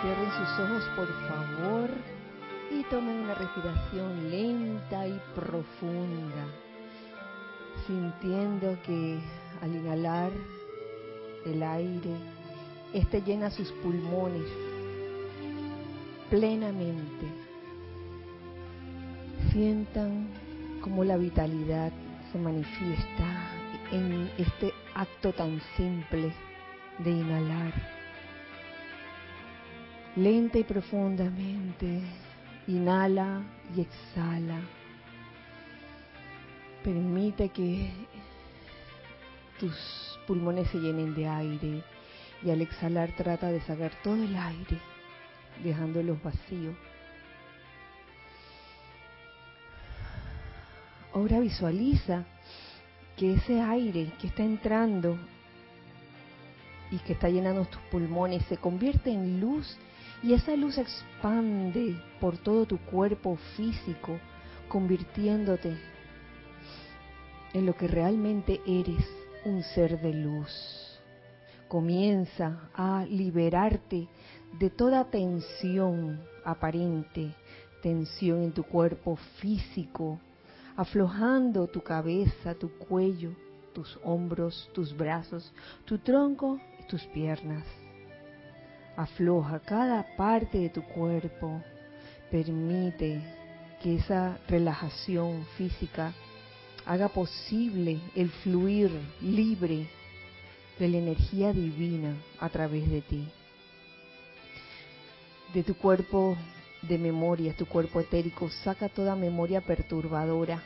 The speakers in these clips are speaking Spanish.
Cierren sus ojos, por favor, y tomen una respiración lenta y profunda, sintiendo que al inhalar el aire, este llena sus pulmones plenamente. Sientan cómo la vitalidad se manifiesta en este acto tan simple de inhalar lenta y profundamente. Inhala y exhala. Permite que tus pulmones se llenen de aire y al exhalar trata de sacar todo el aire, dejándolos vacíos. Ahora visualiza que ese aire que está entrando y que está llenando tus pulmones se convierte en luz y esa luz expande por todo tu cuerpo físico, convirtiéndote en lo que realmente eres, un ser de luz. Comienza a liberarte de toda tensión aparente, tensión en tu cuerpo físico, aflojando tu cabeza, tu cuello, tus hombros, tus brazos, tu tronco y tus piernas afloja cada parte de tu cuerpo, permite que esa relajación física haga posible el fluir libre de la energía divina a través de ti. De tu cuerpo de memoria, tu cuerpo etérico, saca toda memoria perturbadora.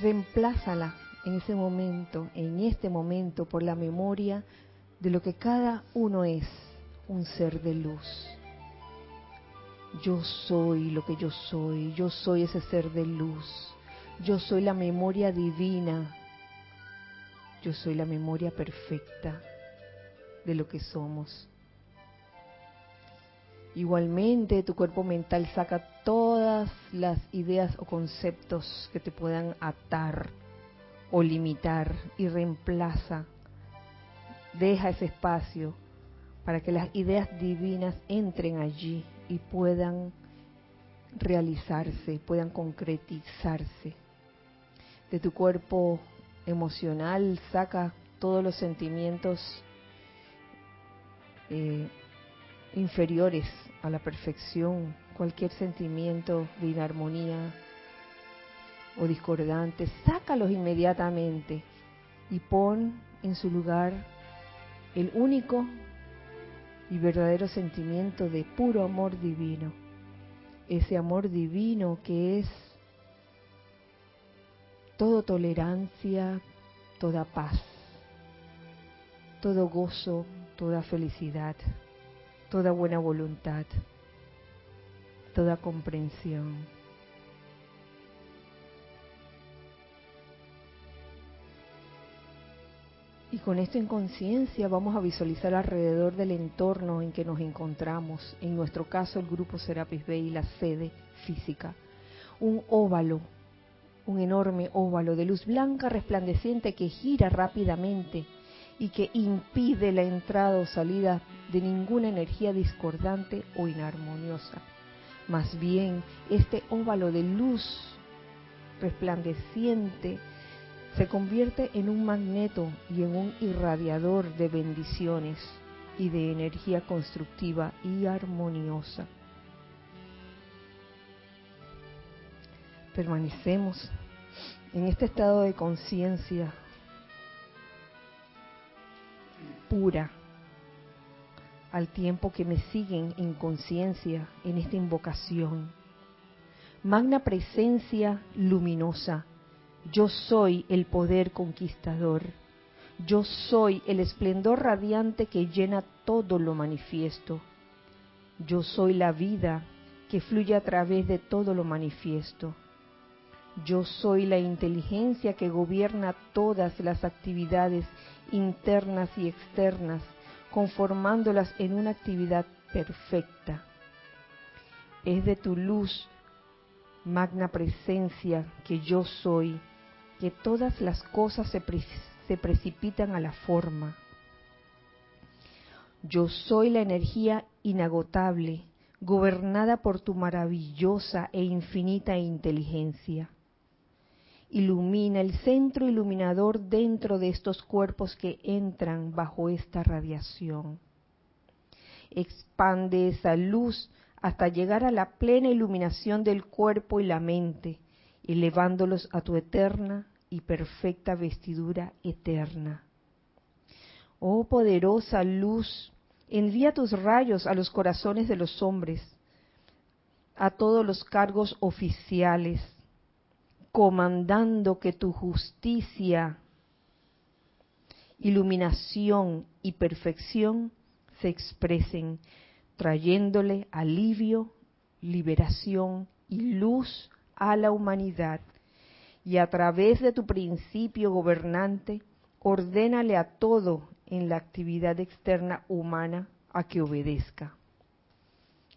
Reemplázala en ese momento, en este momento, por la memoria de lo que cada uno es un ser de luz. Yo soy lo que yo soy, yo soy ese ser de luz, yo soy la memoria divina, yo soy la memoria perfecta de lo que somos. Igualmente, tu cuerpo mental saca todas las ideas o conceptos que te puedan atar o limitar y reemplaza, deja ese espacio para que las ideas divinas entren allí y puedan realizarse, puedan concretizarse. De tu cuerpo emocional saca todos los sentimientos eh, inferiores a la perfección, cualquier sentimiento de inarmonía o discordante, sácalos inmediatamente y pon en su lugar el único y verdadero sentimiento de puro amor divino. Ese amor divino que es todo tolerancia, toda paz, todo gozo, toda felicidad, toda buena voluntad, toda comprensión. Y con esto en conciencia vamos a visualizar alrededor del entorno en que nos encontramos, en nuestro caso el grupo Serapis Bay, la sede física, un óvalo, un enorme óvalo de luz blanca resplandeciente que gira rápidamente y que impide la entrada o salida de ninguna energía discordante o inarmoniosa. Más bien, este óvalo de luz resplandeciente se convierte en un magneto y en un irradiador de bendiciones y de energía constructiva y armoniosa. Permanecemos en este estado de conciencia pura al tiempo que me siguen en conciencia en esta invocación. Magna presencia luminosa yo soy el poder conquistador. Yo soy el esplendor radiante que llena todo lo manifiesto. Yo soy la vida que fluye a través de todo lo manifiesto. Yo soy la inteligencia que gobierna todas las actividades internas y externas, conformándolas en una actividad perfecta. Es de tu luz, magna presencia, que yo soy, que todas las cosas se, se precipitan a la forma. Yo soy la energía inagotable, gobernada por tu maravillosa e infinita inteligencia. Ilumina el centro iluminador dentro de estos cuerpos que entran bajo esta radiación. Expande esa luz hasta llegar a la plena iluminación del cuerpo y la mente, elevándolos a tu eterna y perfecta vestidura eterna. Oh poderosa luz, envía tus rayos a los corazones de los hombres, a todos los cargos oficiales, comandando que tu justicia, iluminación y perfección se expresen, trayéndole alivio, liberación y luz a la humanidad. Y a través de tu principio gobernante, ordénale a todo en la actividad externa humana a que obedezca.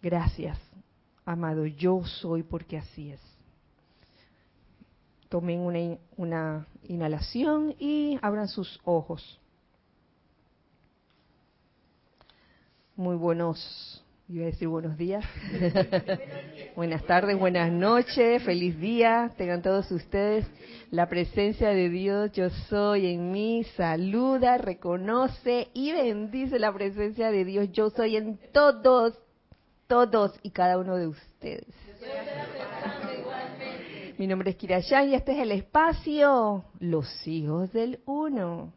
Gracias, amado, yo soy porque así es. Tomen una, una inhalación y abran sus ojos. Muy buenos, iba a decir buenos días. buenas tardes, buenas noches, feliz día. Tengan todos ustedes la presencia de Dios, yo soy en mí, saluda, reconoce y bendice la presencia de Dios, yo soy en todos, todos y cada uno de ustedes. Mi nombre es Kirayan y este es el espacio, los hijos del uno,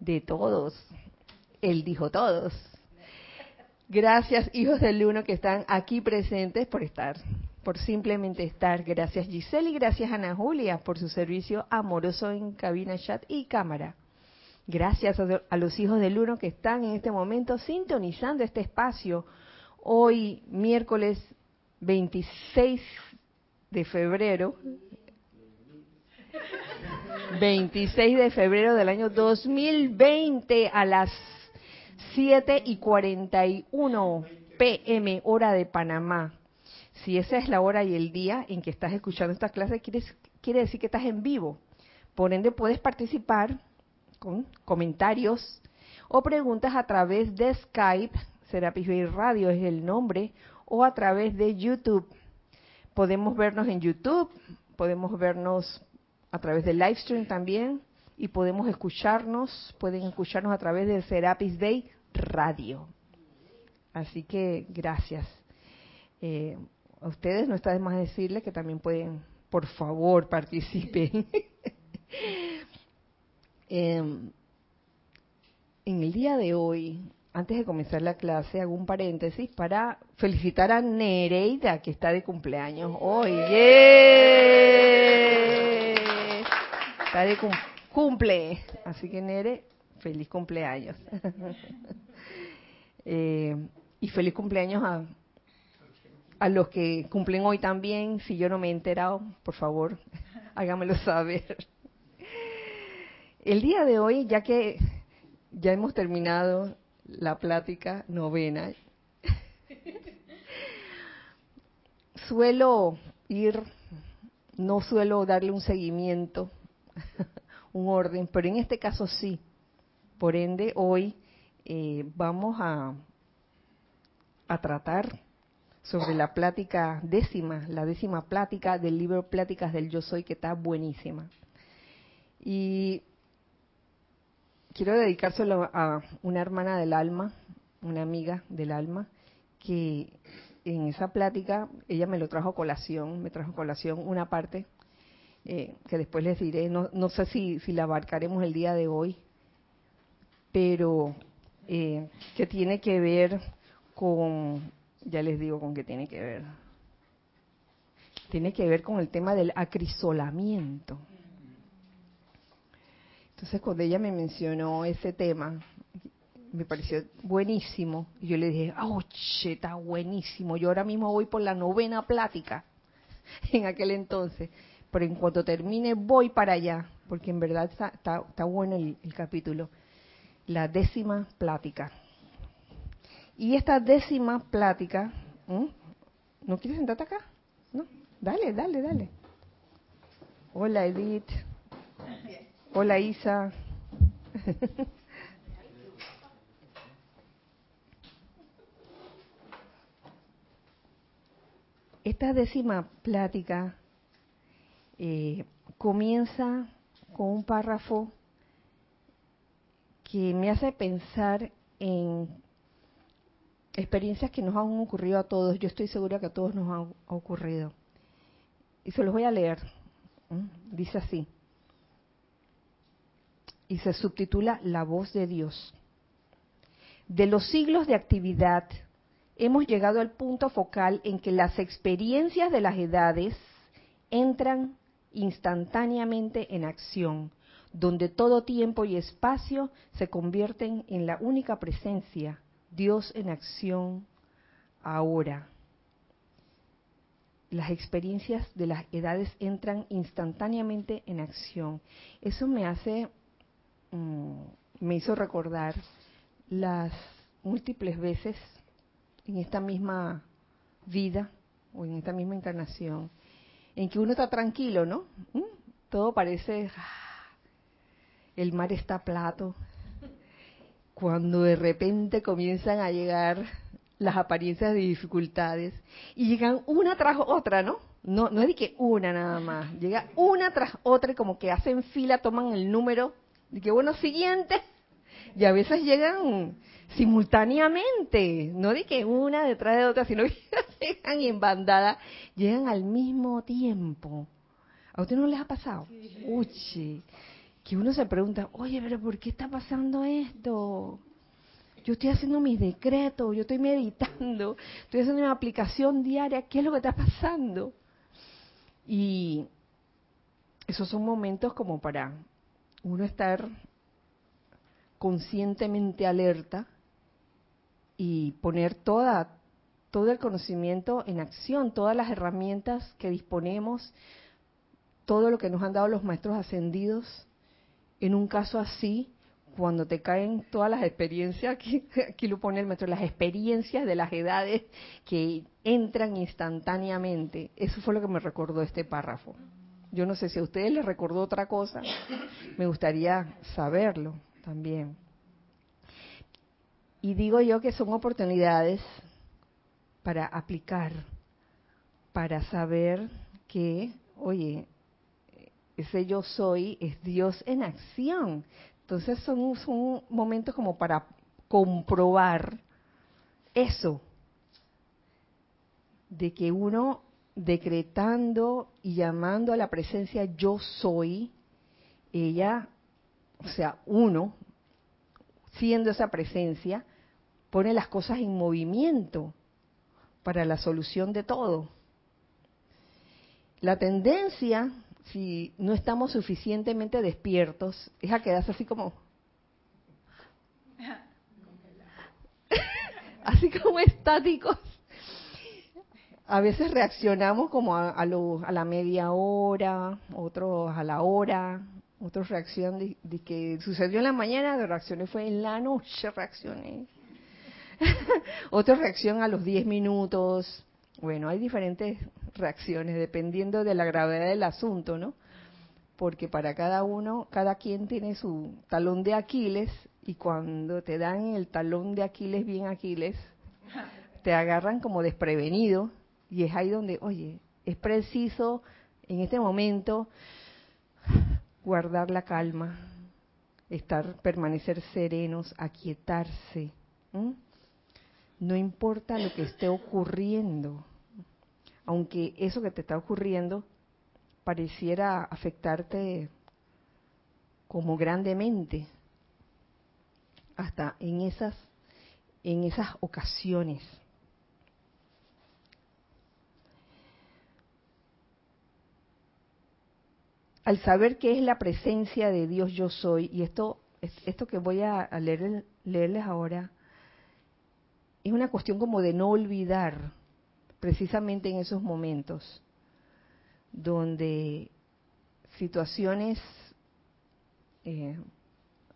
de todos. Él dijo todos. Gracias, hijos del uno que están aquí presentes por estar, por simplemente estar. Gracias, Giselle, y gracias, Ana Julia, por su servicio amoroso en cabina, chat y cámara. Gracias a los hijos del uno que están en este momento sintonizando este espacio. Hoy, miércoles 26 de febrero, 26 de febrero del año 2020 a las 7 y 41 pm, hora de Panamá. Si esa es la hora y el día en que estás escuchando esta clase, quiere, quiere decir que estás en vivo. Por ende, puedes participar con comentarios o preguntas a través de Skype, Serapis Bay Radio es el nombre, o a través de YouTube. Podemos vernos en YouTube, podemos vernos a través del live stream también, y podemos escucharnos, pueden escucharnos a través de Serapis Bay radio. Así que gracias. Eh, a ustedes no está de más decirles que también pueden, por favor, participen. Em, en el día de hoy, antes de comenzar la clase, hago un paréntesis para felicitar a Nereida, que está de cumpleaños hoy. Está de cumple. Así que Nere, feliz cumpleaños. Eh, y feliz cumpleaños a, a los que cumplen hoy también. Si yo no me he enterado, por favor, hágamelo saber. El día de hoy, ya que ya hemos terminado la plática novena, suelo ir, no suelo darle un seguimiento, un orden, pero en este caso sí. Por ende, hoy eh, vamos a, tratar sobre la plática décima, la décima plática del libro Pláticas del Yo Soy, que está buenísima. Y quiero dedicárselo a una hermana del alma, una amiga del alma, que en esa plática ella me lo trajo colación, me trajo colación una parte eh, que después les diré, no, no sé si, si la abarcaremos el día de hoy, pero eh, que tiene que ver con, ya les digo con qué tiene que ver, tiene que ver con el tema del acrisolamiento. Entonces cuando ella me mencionó ese tema, me pareció buenísimo. Y yo le dije, oh, está buenísimo. Yo ahora mismo voy por la novena plática en aquel entonces. Pero en cuanto termine, voy para allá. Porque en verdad está, está, bueno el capítulo la décima plática. Y esta décima plática, ¿no quieres sentarte acá? No, dale, dale, dale. Hola Edith. Hola Isa. Esta décima plática eh, comienza con un párrafo que me hace pensar en experiencias que nos han ocurrido a todos. Yo estoy segura que a todos nos han ocurrido. Y se los voy a leer. Dice así. Y se subtitula La voz de Dios. De los siglos de actividad hemos llegado al punto focal en que las experiencias de las edades entran instantáneamente en acción, donde todo tiempo y espacio se convierten en la única presencia, Dios en acción ahora. Las experiencias de las edades entran instantáneamente en acción. Eso me hace, mm, me hizo recordar las múltiples veces en esta misma vida o en esta misma encarnación, en que uno está tranquilo, ¿no? ¿Mm? Todo parece, el mar está plato, cuando de repente comienzan a llegar las apariencias de dificultades y llegan una tras otra, ¿no? No, no es de que una nada más, llega una tras otra y como que hacen fila, toman el número, de que bueno, siguiente, y a veces llegan simultáneamente, no de que una detrás de otra, sino que llegan en bandada, llegan al mismo tiempo. ¿A usted no les ha pasado? Uche, que uno se pregunta, oye, pero ¿por qué está pasando esto? Yo estoy haciendo mis decretos, yo estoy meditando, estoy haciendo una aplicación diaria, ¿qué es lo que está pasando? Y esos son momentos como para uno estar conscientemente alerta y poner toda, todo el conocimiento en acción, todas las herramientas que disponemos, todo lo que nos han dado los maestros ascendidos. En un caso así, cuando te caen todas las experiencias, aquí, aquí lo pone el maestro, las experiencias de las edades que entran instantáneamente. Eso fue lo que me recordó este párrafo. Yo no sé si a ustedes les recordó otra cosa, me gustaría saberlo también. Y digo yo que son oportunidades para aplicar, para saber que, oye, ese yo soy es Dios en acción. Entonces son, son momentos como para comprobar eso, de que uno decretando y llamando a la presencia yo soy, ella, o sea, uno, siendo esa presencia, pone las cosas en movimiento para la solución de todo. La tendencia, si no estamos suficientemente despiertos, es a quedarse así como... así como estáticos. A veces reaccionamos como a, a, a la media hora, otros a la hora, otros reaccionan de, que sucedió en la mañana, de reacciones fue en la noche, reaccioné. Otra reacción a los 10 minutos. Bueno, hay diferentes reacciones dependiendo de la gravedad del asunto, ¿no? Porque para cada uno, cada quien tiene su talón de Aquiles y cuando te dan el talón de Aquiles bien Aquiles, te agarran como desprevenido y es ahí donde, oye, es preciso en este momento guardar la calma, estar, permanecer serenos, aquietarse. No importa lo que esté ocurriendo, aunque eso que te está ocurriendo pareciera afectarte como grandemente, hasta en esas, en esas ocasiones. al saber que es la presencia de Dios yo soy, y esto, esto que voy a leer, leerles ahora, es una cuestión como de no olvidar precisamente en esos momentos donde situaciones eh,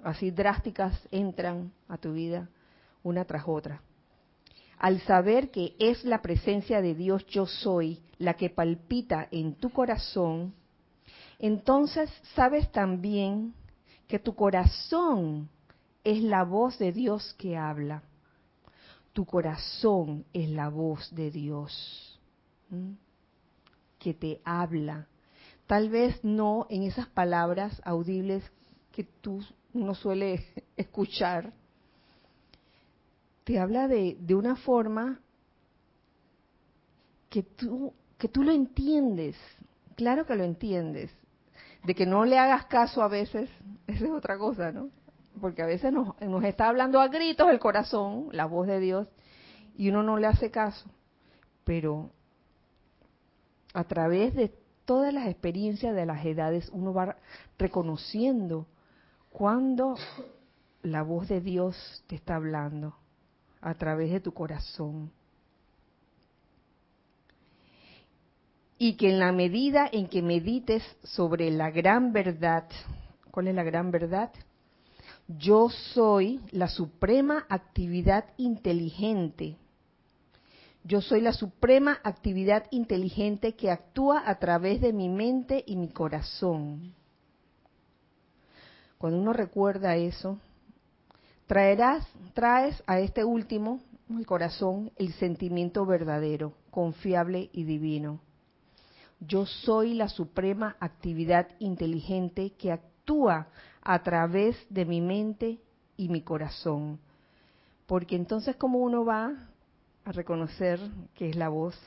así drásticas entran a tu vida una tras otra. Al saber que es la presencia de Dios yo soy la que palpita en tu corazón, entonces sabes también que tu corazón es la voz de Dios que habla. Tu corazón es la voz de Dios. que te habla. Tal vez no en esas palabras audibles que tú uno suele escuchar, te habla de, de una forma que tú, que tú lo entiendes, claro que lo entiendes, de que no le hagas caso a veces, esa es otra cosa, ¿no? Porque a veces nos, está hablando a gritos el corazón, la voz de Dios, y uno no le hace caso. Pero a través de todas las experiencias de las edades, uno va reconociendo cuando la voz de Dios te está hablando a través de tu corazón. Y que en la medida en que medites sobre la gran verdad, ¿cuál es la gran verdad? Yo soy la suprema actividad inteligente. Yo soy la suprema actividad inteligente que actúa a través de mi mente y mi corazón. Cuando uno recuerda eso, traerás, traes a este último, el corazón, el sentimiento verdadero, confiable y divino. Yo soy la suprema actividad inteligente que actúa a través de mi mente y mi corazón. Porque entonces como uno va a reconocer que es la voz,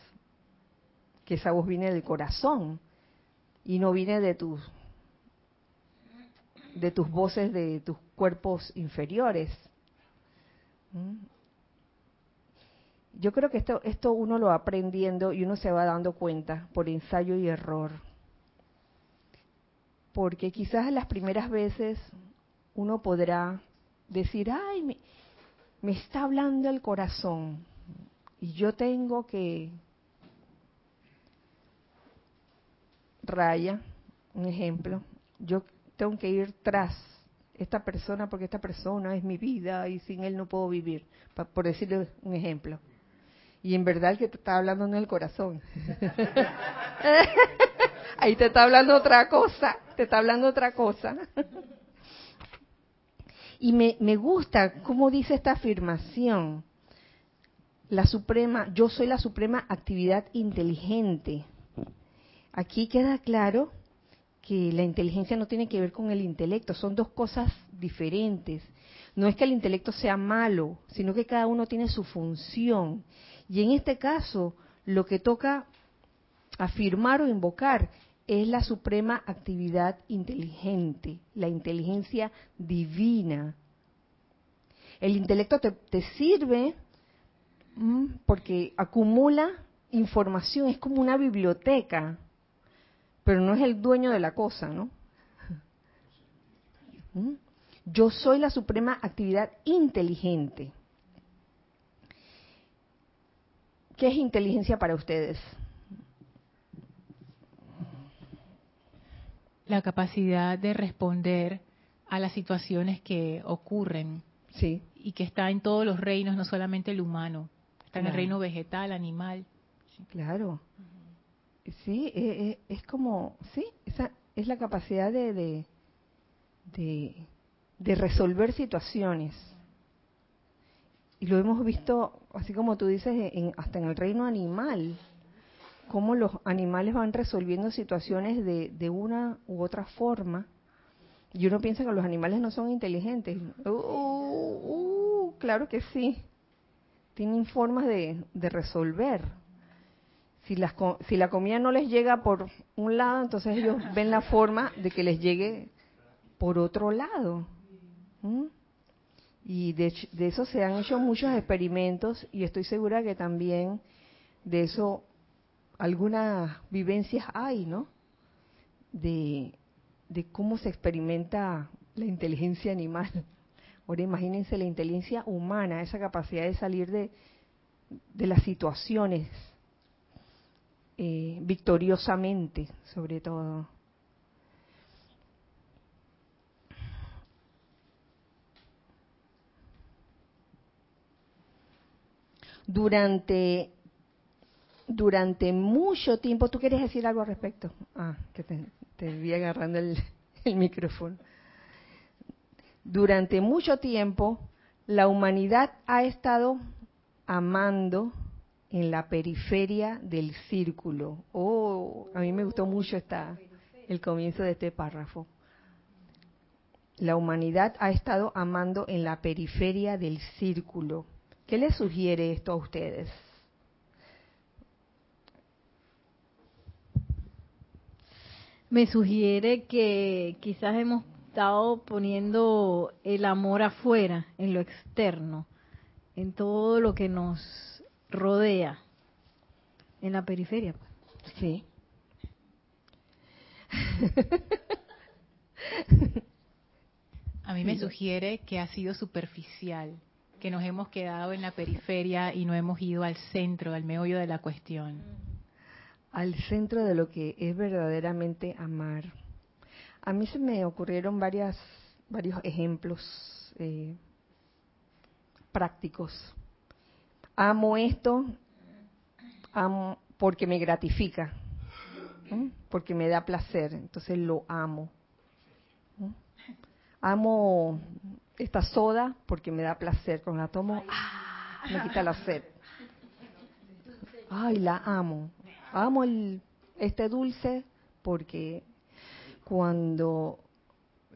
que esa voz viene del corazón y no viene de tus de tus voces de tus cuerpos inferiores. ¿Mm? Yo creo que esto, esto uno lo va aprendiendo y uno se va dando cuenta por ensayo y error. Porque quizás las primeras veces uno podrá decir, ay, me, me está hablando el corazón y yo tengo que raya, un ejemplo, yo tengo que ir tras esta persona porque esta persona es mi vida y sin él no puedo vivir, por decirle un ejemplo. Y en verdad que te está hablando en el corazón. Ahí te está hablando otra cosa, te está hablando otra cosa. y me, me gusta cómo dice esta afirmación. La suprema, yo soy la suprema actividad inteligente. Aquí queda claro que la inteligencia no tiene que ver con el intelecto, son dos cosas diferentes. No es que el intelecto sea malo, sino que cada uno tiene su función. Y en este caso, lo que toca afirmar o invocar es la suprema actividad inteligente, la inteligencia divina. El intelecto te, sirve mm, porque acumula información, es como una biblioteca pero no es el dueño de la cosa, ¿no? ¿Mm? Yo soy la suprema actividad inteligente. ¿Qué es inteligencia para ustedes? La capacidad de responder a las situaciones que ocurren. Sí. Y que está en todos los reinos, no solamente el humano. Está en el reino vegetal, animal. Claro. Sí, eh, eh, es, como, sí, esa es la capacidad de, de, de, resolver situaciones. Y lo hemos visto, así como tú dices, en, hasta en el reino animal, cómo los animales van resolviendo situaciones de, de una u otra forma. Y uno piensa que los animales no son inteligentes. Uh, uh, claro que sí. Tienen formas de, de resolver si, las, si la comida no les llega por un lado, entonces ellos ven la forma de que les llegue por otro lado. Y de, de, eso se han hecho muchos experimentos y estoy segura que también de eso algunas vivencias hay, ¿no? De, cómo se experimenta la inteligencia animal. Ahora imagínense la inteligencia humana, esa capacidad de salir de, de las situaciones eh, victoriosamente, sobre todo. Durante durante mucho tiempo, ¿tú quieres decir algo al respecto? Ah, que te, te vi agarrando el, el micrófono. Durante mucho tiempo, la humanidad ha estado amando en la periferia del círculo. Oh, a mí me gustó mucho esta, el comienzo de este párrafo. La humanidad ha estado amando en la periferia del círculo. ¿Qué les sugiere esto a ustedes? Me sugiere que quizás hemos estado poniendo el amor afuera, en lo externo, en todo lo que nos rodea, en la periferia. Pues. Sí. A mí me sugiere que ha sido superficial, que nos hemos quedado en la periferia y no hemos ido al centro, al meollo de la cuestión. Al centro de lo que es verdaderamente amar. A mí se me ocurrieron varias, varios ejemplos eh, prácticos. Amo esto amo porque me gratifica, porque me da placer, entonces lo amo. Amo esta soda porque me da placer. Cuando la tomo, ¡ah! me quita la sed. Ay, la amo. Amo el, este dulce porque cuando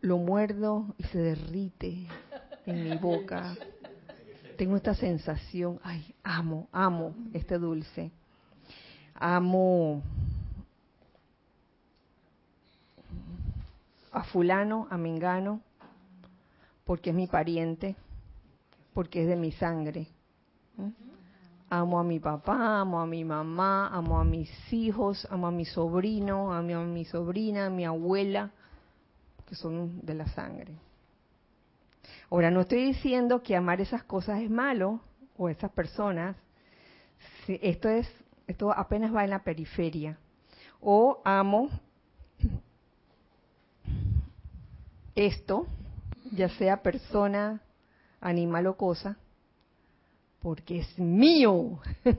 lo muerdo y se derrite en mi boca, tengo esta sensación, ay, amo, amo este dulce. Amo a fulano, a mengano, porque es mi pariente, porque es de mi sangre. Amo a mi papá, amo a mi mamá, amo a mis hijos, amo a mi sobrino, amo a mi sobrina, a mi abuela, que son de la sangre. Ahora, no estoy diciendo que amar esas cosas es malo o esas personas. Esto es, esto apenas va en la periferia. O amo esto, ya sea persona, animal o cosa, porque es mío.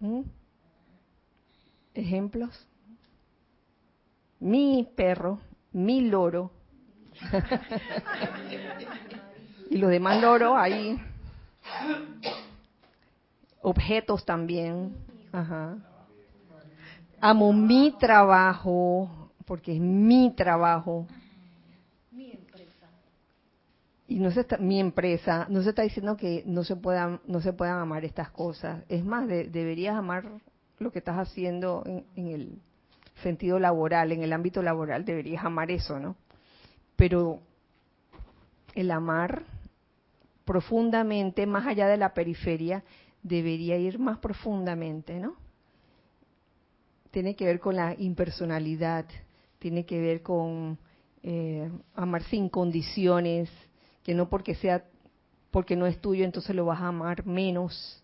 ¿Mm? ¿Ejemplos? Mi perro, mi loro. y los demás loros ahí. Objetos también. Ajá. Amo mi trabajo, porque es mi trabajo. Mi empresa. Y no se está, mi empresa, no se está diciendo que no se puedan, no se puedan amar estas cosas. Es más, deberías amar lo que estás haciendo en, el sentido laboral, en el ámbito laboral, deberías amar eso, ¿no? Pero el amar profundamente, más allá de la periferia, debería ir más profundamente, ¿no? Tiene que ver con la impersonalidad, tiene que ver con eh, amar sin condiciones, que no porque sea porque no es tuyo, entonces lo vas a amar menos.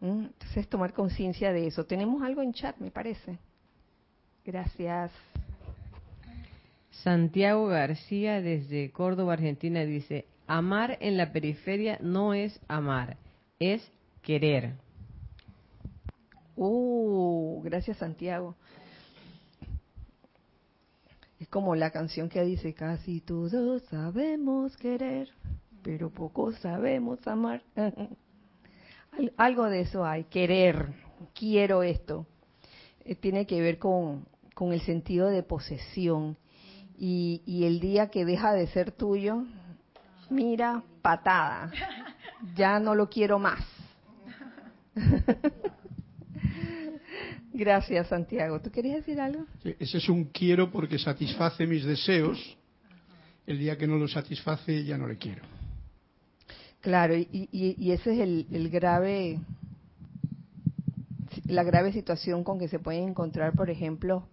¿Mm? Entonces tomar conciencia de eso. Tenemos algo en chat, me parece. Gracias. Santiago García desde Córdoba, Argentina dice, amar en la periferia no es amar, es querer. Uh, gracias Santiago. Como la canción que dice, casi todos sabemos querer, pero poco sabemos amar. Algo de eso hay, querer, quiero esto. Eh, tiene que ver con, con el sentido de posesión. Y, y el día que deja de ser tuyo, mira, patada, ya no lo quiero más. Gracias, Santiago. ¿Tú querías decir algo? ese es un quiero porque satisface mis deseos. El día que no lo satisface ya no le quiero. Claro, y, y, ese es el, el, grave, la grave situación con que se pueden encontrar, por ejemplo,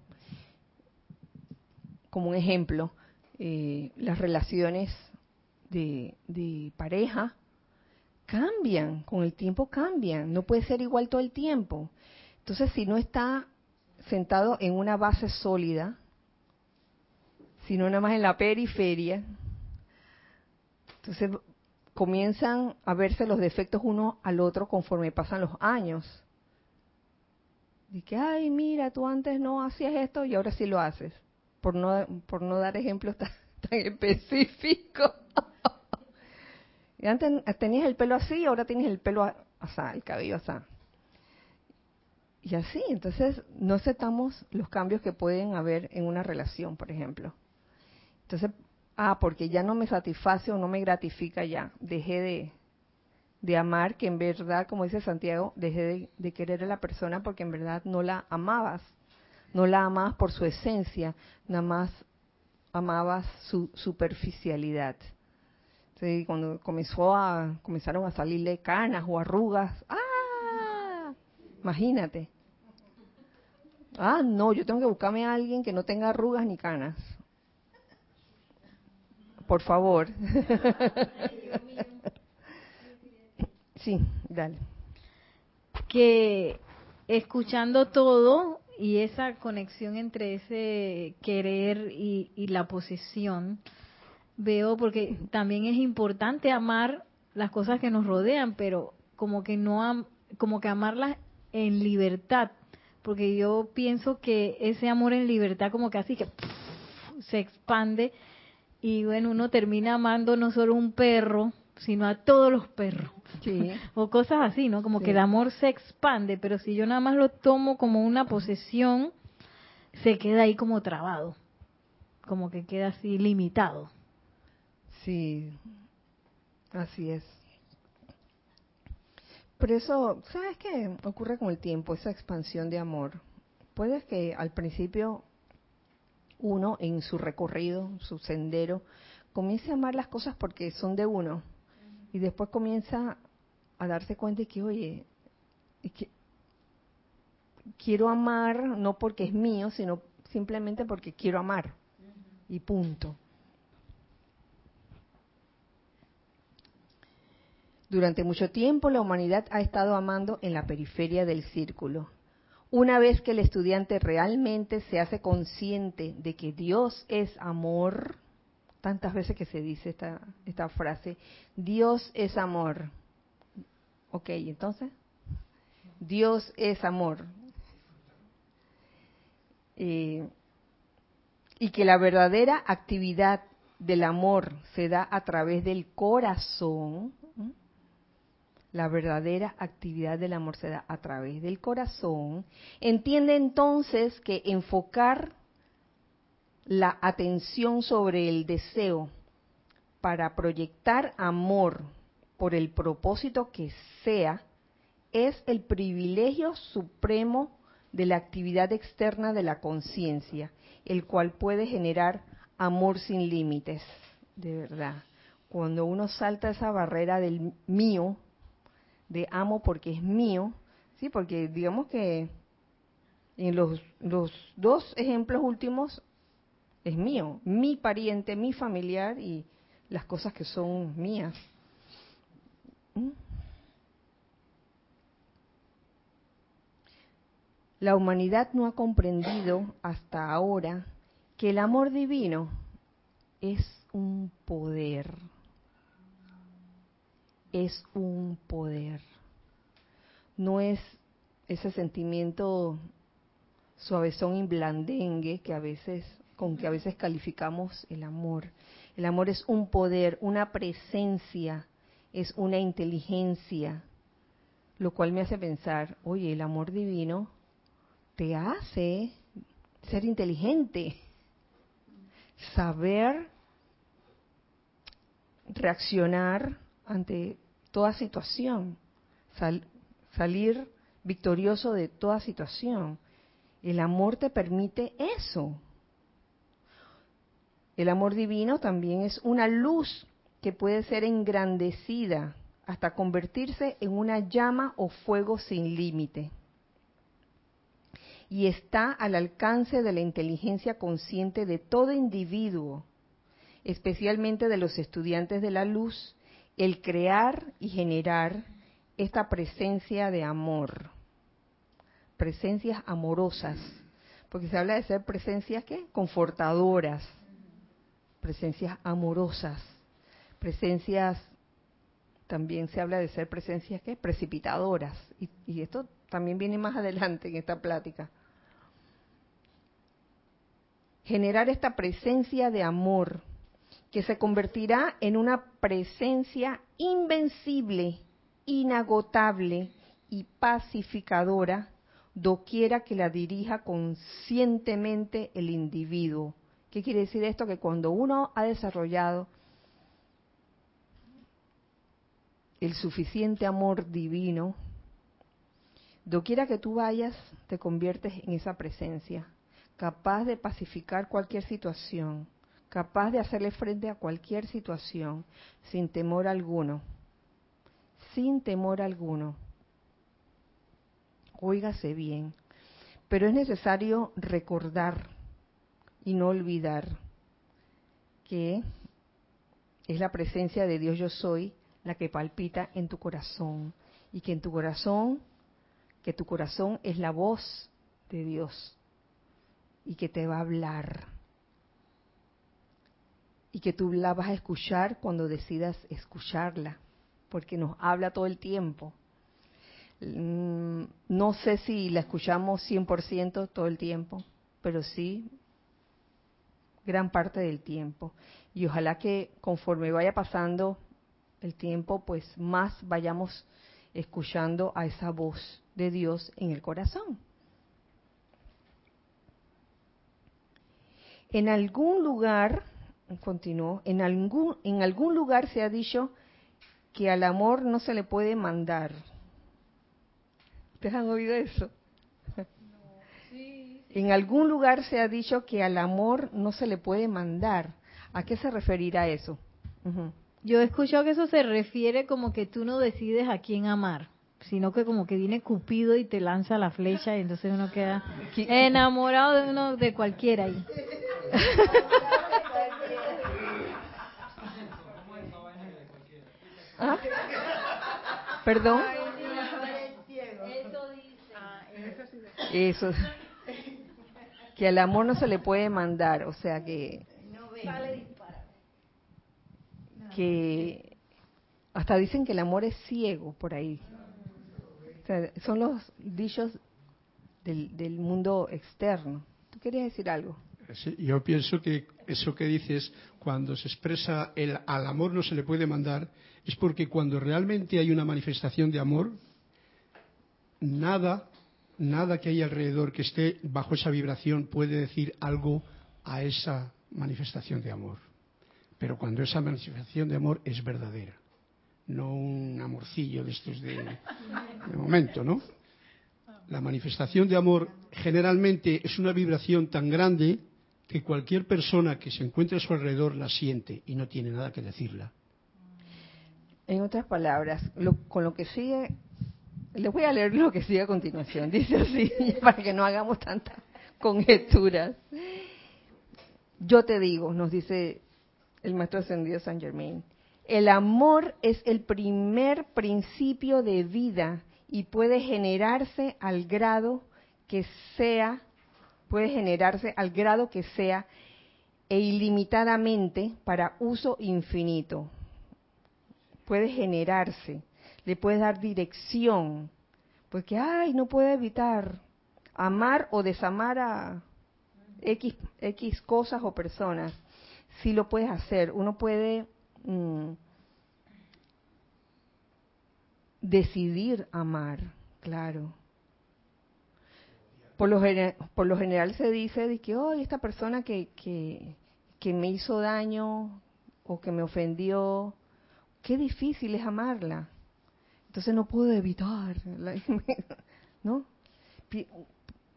como un ejemplo, eh, las relaciones de, de pareja cambian, con el tiempo cambian, no puede ser igual todo el tiempo. Entonces, si no está sentado en una base sólida, sino nada más en la periferia, entonces comienzan a verse los defectos uno al otro conforme pasan los años. Y que, ay, mira, tú antes no hacías esto y ahora sí lo haces. Por no, por no dar ejemplos tan, específicos. Y antes tenías el pelo así, ahora tienes el pelo así, el cabello así. Y así, entonces no aceptamos los cambios que pueden haber en una relación, por ejemplo. Entonces, ah, porque ya no me satisface o no me gratifica ya, dejé de, de amar, que en verdad, como dice Santiago, dejé de, querer a la persona porque en verdad no la amabas, no la amabas por su esencia, nada más amabas su superficialidad. Entonces, cuando comenzó a, comenzaron a salirle canas o arrugas, ¡ah! Imagínate. Ah, no, yo tengo que buscarme a alguien que no tenga arrugas ni canas. Por favor. sí, dale. Que escuchando todo y esa conexión entre ese querer y, la posesión, veo porque también es importante amar las cosas que nos rodean, pero como que no am, como que amarlas en libertad, porque yo pienso que ese amor en libertad como que así que se expande y bueno, uno termina amando no solo un perro, sino a todos los perros. Sí. o cosas así, ¿no? Como Sí. que el amor se expande, pero si yo nada más lo tomo como una posesión, se queda ahí como trabado, como que queda así limitado. Sí, así es. Pero eso, ¿sabes qué? Ocurre con el tiempo, esa expansión de amor. Puede que al principio uno en su recorrido, su sendero, comience a amar las cosas porque son de uno. Y después comienza a darse cuenta de que, oye, es que quiero amar no porque es mío, sino simplemente porque quiero amar. Y punto. Durante mucho tiempo la humanidad ha estado amando en la periferia del círculo. Una vez que el estudiante realmente se hace consciente de que Dios es amor, tantas veces que se dice esta, esta frase, Dios es amor. Ok, entonces, Dios es amor. Eh, y que la verdadera actividad del amor se da a través del corazón. La verdadera actividad del amor se da a través del corazón, entiende entonces que enfocar la atención sobre el deseo para proyectar amor por el propósito que sea es el privilegio supremo de la actividad externa de la conciencia, el cual puede generar amor sin límites, de verdad. Cuando uno salta esa barrera del mío, de amo porque es mío, sí, porque digamos que en los, los dos ejemplos últimos es mío, mi pariente, mi familiar y las cosas que son mías. ¿Mm? La humanidad no ha comprendido hasta ahora que el amor divino es un poder. Es un poder. No es ese sentimiento suavezón y blandengue que a veces con que a veces calificamos el amor. El amor es un poder, una presencia, es una inteligencia, lo cual me hace pensar, oye, el amor divino te hace ser inteligente, saber reaccionar ante toda situación, sal- salir victorioso de toda situación. El amor te permite eso. El amor divino también es una luz que puede ser engrandecida hasta convertirse en una llama o fuego sin límite. Y está al alcance de la inteligencia consciente de todo individuo, especialmente de los estudiantes de la luz, el crear y generar esta presencia de amor, presencias amorosas, porque se habla de ser presencias ¿qué? confortadoras, presencias amorosas, presencias, también se habla de ser presencias ¿qué? precipitadoras, y, y esto también viene más adelante en esta plática. Generar esta presencia de amor que se convertirá en una presencia invencible, inagotable y pacificadora doquiera que la dirija conscientemente el individuo. ¿Qué quiere decir esto? Que cuando uno ha desarrollado el suficiente amor divino, doquiera que tú vayas, te conviertes en esa presencia, capaz de pacificar cualquier situación, capaz de hacerle frente a cualquier situación, sin temor alguno, sin temor alguno. Óigase bien, pero es necesario recordar y no olvidar que es la presencia de Dios yo soy la que palpita en tu corazón y que en tu corazón, que tu corazón es la voz de Dios y que te va a hablar y que tú la vas a escuchar cuando decidas escucharla, porque nos habla todo el tiempo. Mm, no sé si la escuchamos 100% todo el tiempo, pero sí gran parte del tiempo. Y ojalá que conforme vaya pasando el tiempo, pues más vayamos escuchando a esa voz de Dios en el corazón. En algún lugar, continuó, en algún, en algún lugar se ha dicho que al amor no se le puede mandar. ¿Ustedes han oído eso? En algún lugar se ha dicho que al amor no se le puede mandar. ¿A qué se referirá eso? Yo he escuchado que eso se refiere como que tú no decides a quién amar, sino que como que viene Cupido y te lanza la flecha y entonces uno queda enamorado de uno de cualquiera ahí. ¿Ah? Perdón. Eso. Que al amor no se le puede mandar, o sea que que hasta dicen que el amor es ciego por ahí. son los dichos del, del mundo externo. ¿Tú querías decir algo? yo pienso que eso que dices, cuando se expresa el al amor no se le puede mandar, es porque cuando realmente hay una manifestación de amor, nada, nada que hay alrededor que esté bajo esa vibración puede decir algo a esa manifestación de amor. Pero cuando esa manifestación de amor es verdadera, no un amorcillo de estos de, de momento, ¿no? La manifestación de amor generalmente es una vibración tan grande que cualquier persona que se encuentre a su alrededor la siente y no tiene nada que decirla. En otras palabras, con lo que sigue, les voy a leer lo que sigue a continuación. Dice así, para que no hagamos tantas conjeturas. Yo te digo, nos dice el maestro ascendido San Germain, el amor es el primer principio de vida y puede generarse al grado que sea puede generarse al grado que sea e ilimitadamente para uso infinito. Puede generarse, le puede dar dirección, porque, ay, no puede evitar amar o desamar a X, X cosas o personas. Sí lo puedes hacer, uno puede mm, decidir amar, claro por lo, general, por lo general se dice de que, oh, esta persona que, que, me hizo daño o que me ofendió, qué difícil es amarla. Entonces no puedo evitar, ¿no?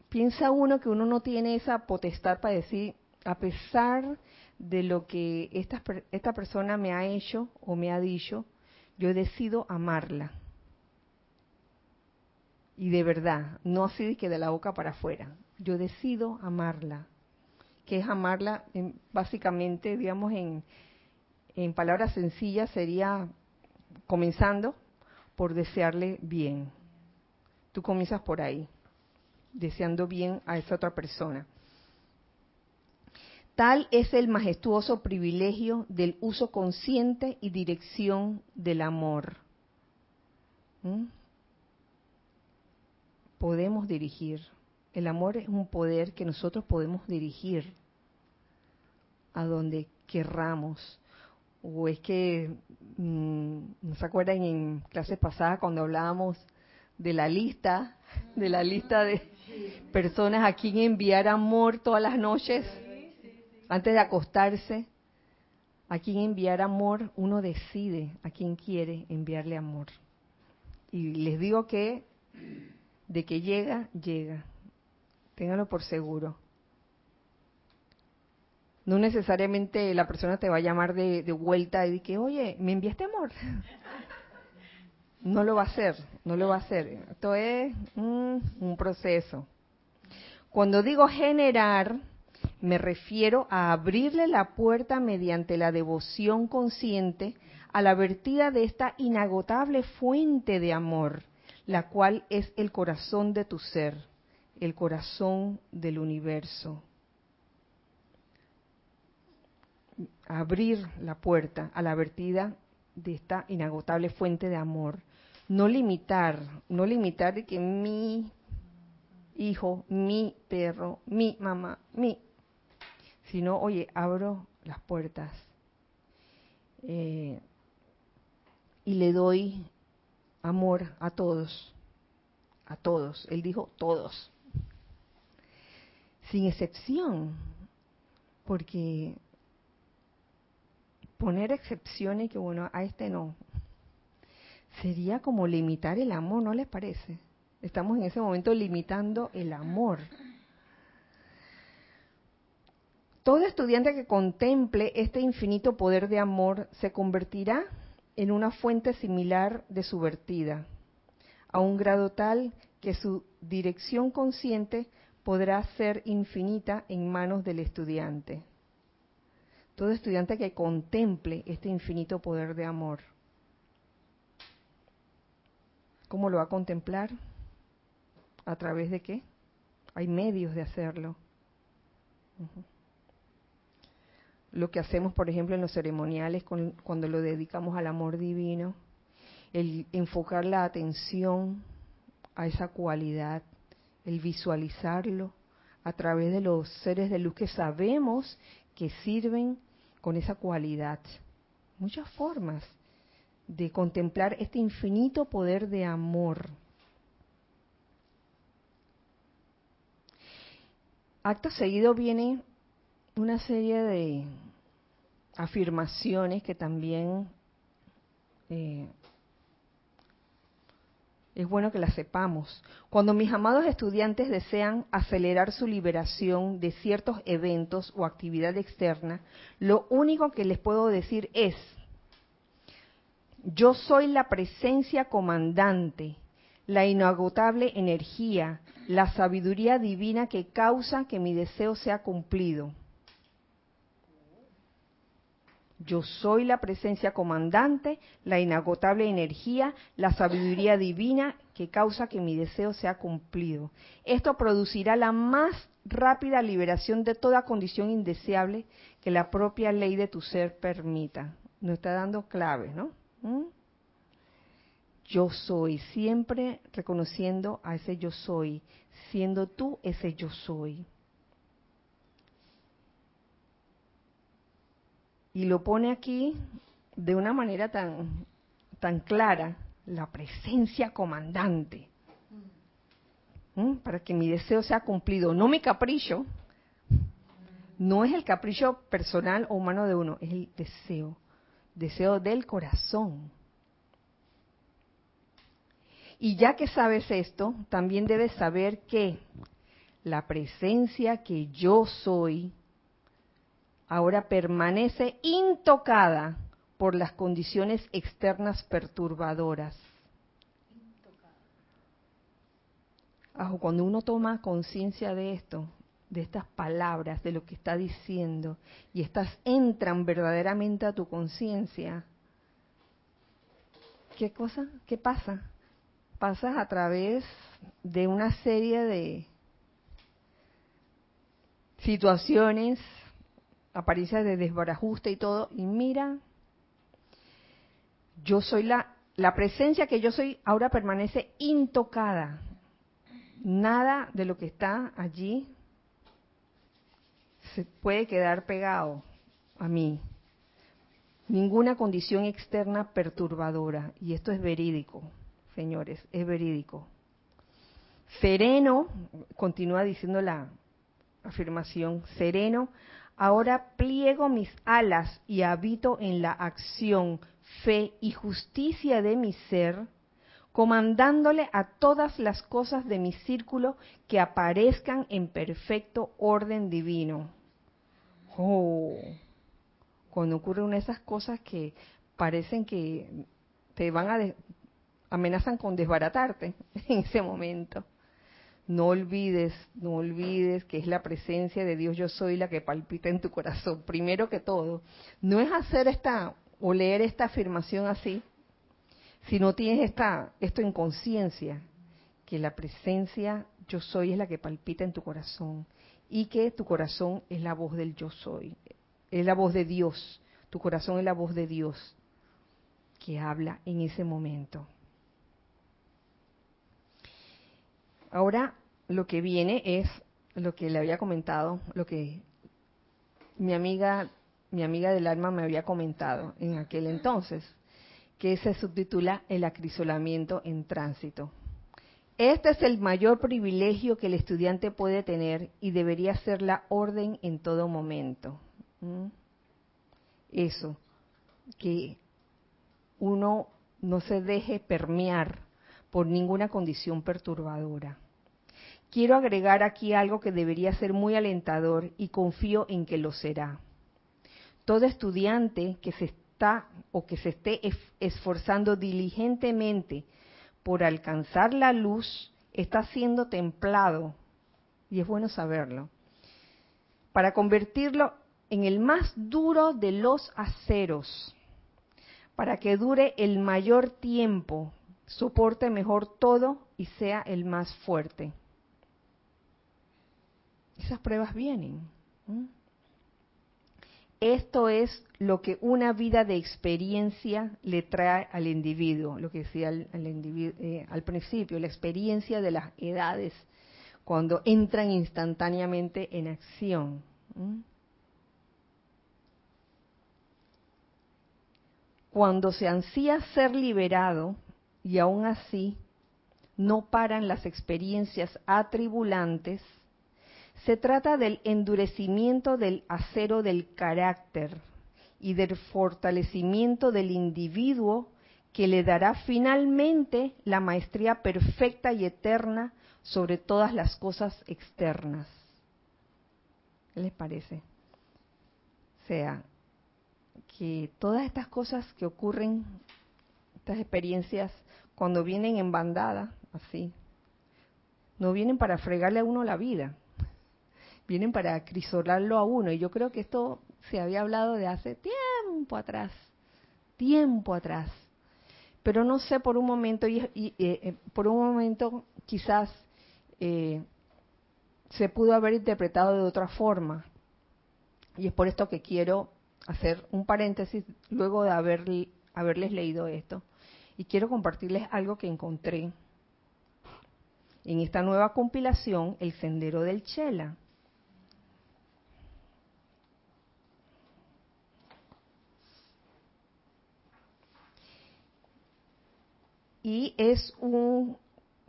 Piensa uno que uno no tiene esa potestad para decir, a pesar de lo que esta, esta persona me ha hecho o me ha dicho, yo decido amarla y de verdad, no así de que de la boca para afuera. Yo decido amarla, que es amarla básicamente, digamos, en, en palabras sencillas sería comenzando por desearle bien. Tú comienzas por ahí, deseando bien a esa otra persona. Tal es el majestuoso privilegio del uso consciente y dirección del amor. ¿Mm? Podemos dirigir. El amor es un poder que nosotros podemos dirigir a donde querramos. o es que mm, no se acuerdan en clases pasadas cuando hablábamos de la lista, de la lista de personas a quien enviar amor todas las noches antes de acostarse. A quien enviar amor, uno decide a quien quiere enviarle amor. Y les digo que de que llega, llega. Ténganlo por seguro. No necesariamente la persona te va a llamar de, vuelta y que, oye, ¿me enviaste amor? No lo va a hacer, no lo va a hacer. Esto es un proceso. Cuando digo generar, me refiero a abrirle la puerta mediante la devoción consciente a la vertida de esta inagotable fuente de amor, la cual es el corazón de tu ser, el corazón del universo. Abrir la puerta a la vertida de esta inagotable fuente de amor no limitar, no limitar de que mi hijo, mi perro, mi mamá, mi, sino, oye, abro las puertas eh, y le doy amor a todos, a todos. Él dijo todos, sin excepción, porque poner excepciones que bueno, a este no, sería como limitar el amor, ¿no les parece? Estamos en ese momento limitando el amor. Todo estudiante que contemple este infinito poder de amor se convertirá en una fuente similar de su vertida, a un grado tal que su dirección consciente podrá ser infinita en manos del estudiante. Todo estudiante que contemple este infinito poder de amor ¿Cómo lo va a contemplar? ¿A través de qué? Hay medios de hacerlo. Lo que hacemos, por ejemplo, en los ceremoniales, cuando lo dedicamos al amor divino, el enfocar la atención a esa cualidad, el visualizarlo a través de los seres de luz que sabemos que sirven con esa cualidad. Muchas formas de contemplar este infinito poder de amor. Acto seguido viene una serie de afirmaciones que también eh, es bueno que las sepamos. Cuando mis amados estudiantes desean acelerar su liberación de ciertos eventos o actividad externa, lo único que les puedo decir es, yo soy la presencia comandante, la inagotable energía, la sabiduría divina que causa que mi deseo sea cumplido. Yo soy la presencia comandante, la inagotable energía, la sabiduría divina que causa que mi deseo sea cumplido. Esto producirá la más rápida liberación de toda condición indeseable que la propia ley de tu ser permita. Nos está dando clave, ¿no? ¿Mm? Yo soy, siempre reconociendo a ese yo soy, siendo tú ese yo soy. Y lo pone aquí de una manera tan, tan clara, la presencia comandante, ¿Mm? para que mi deseo sea cumplido, no mi capricho, no es el capricho personal o humano de uno, es el deseo deseo del corazón. Y ya que sabes esto, también debes saber que la presencia que yo soy ahora permanece intocada por las condiciones externas perturbadoras. cuando uno toma conciencia de esto, de estas palabras, de lo que está diciendo, y estas entran verdaderamente a tu conciencia, ¿qué cosa? ¿Qué pasa? Pasas a través de una serie de situaciones, apariencias de desbarajuste y todo, y mira, yo soy la, la presencia que yo soy ahora permanece intocada. Nada de lo que está allí se puede quedar pegado a mí. ninguna condición externa perturbadora. Y esto es verídico, señores, es verídico. Sereno, continúa diciendo la afirmación, sereno, ahora pliego mis alas y habito en la acción, fe y justicia de mi ser, comandándole a todas las cosas de mi círculo que aparezcan en perfecto orden divino. Oh, cuando ocurre una de esas cosas que parecen que te van a amenazan con desbaratarte en ese momento. No olvides, no olvides que es la presencia de Dios yo soy la que palpita en tu corazón. Primero que todo, no es hacer esta o leer esta afirmación así, si no tienes esta, esto en conciencia, que la presencia yo soy es la que palpita en tu corazón y que tu corazón es la voz del yo soy, es la voz de Dios, tu corazón es la voz de Dios que habla en ese momento. Ahora lo que viene es lo que le había comentado, lo que mi amiga, mi amiga del alma me había comentado en aquel entonces que se subtitula El acrisolamiento en tránsito. Este es el mayor privilegio que el estudiante puede tener y debería ser la orden en todo momento. ¿Mm? Eso, que uno no se deje permear por ninguna condición perturbadora. Quiero agregar aquí algo que debería ser muy alentador y confío en que lo será. Todo estudiante que se o que se esté esforzando diligentemente por alcanzar la luz está siendo templado, y es bueno saberlo, para convertirlo en el más duro de los aceros, para que dure el mayor tiempo, soporte mejor todo y sea el más fuerte. Esas pruebas vienen. Esto es lo que una vida de experiencia le trae al individuo, lo que decía al, eh, al principio, la experiencia de las edades, cuando entran instantáneamente en acción. Cuando se ansía ser liberado y aún así no paran las experiencias atribulantes, se trata del endurecimiento del acero del carácter y del fortalecimiento del individuo que le dará finalmente la maestría perfecta y eterna sobre todas las cosas externas. ¿Qué les parece? O sea, que todas estas cosas que ocurren, estas experiencias, cuando vienen en bandada, así, no vienen para fregarle a uno la vida, vienen para acrisolarlo a uno. Y yo creo que esto se había hablado de hace tiempo atrás, tiempo atrás. Pero no sé, por un momento, y, eh, eh, por un momento quizás eh, se pudo haber interpretado de otra forma. Y es por esto que quiero hacer un paréntesis luego de haber, haberles leído esto. Y quiero compartirles algo que encontré en esta nueva compilación, El Sendero del Chela. y es un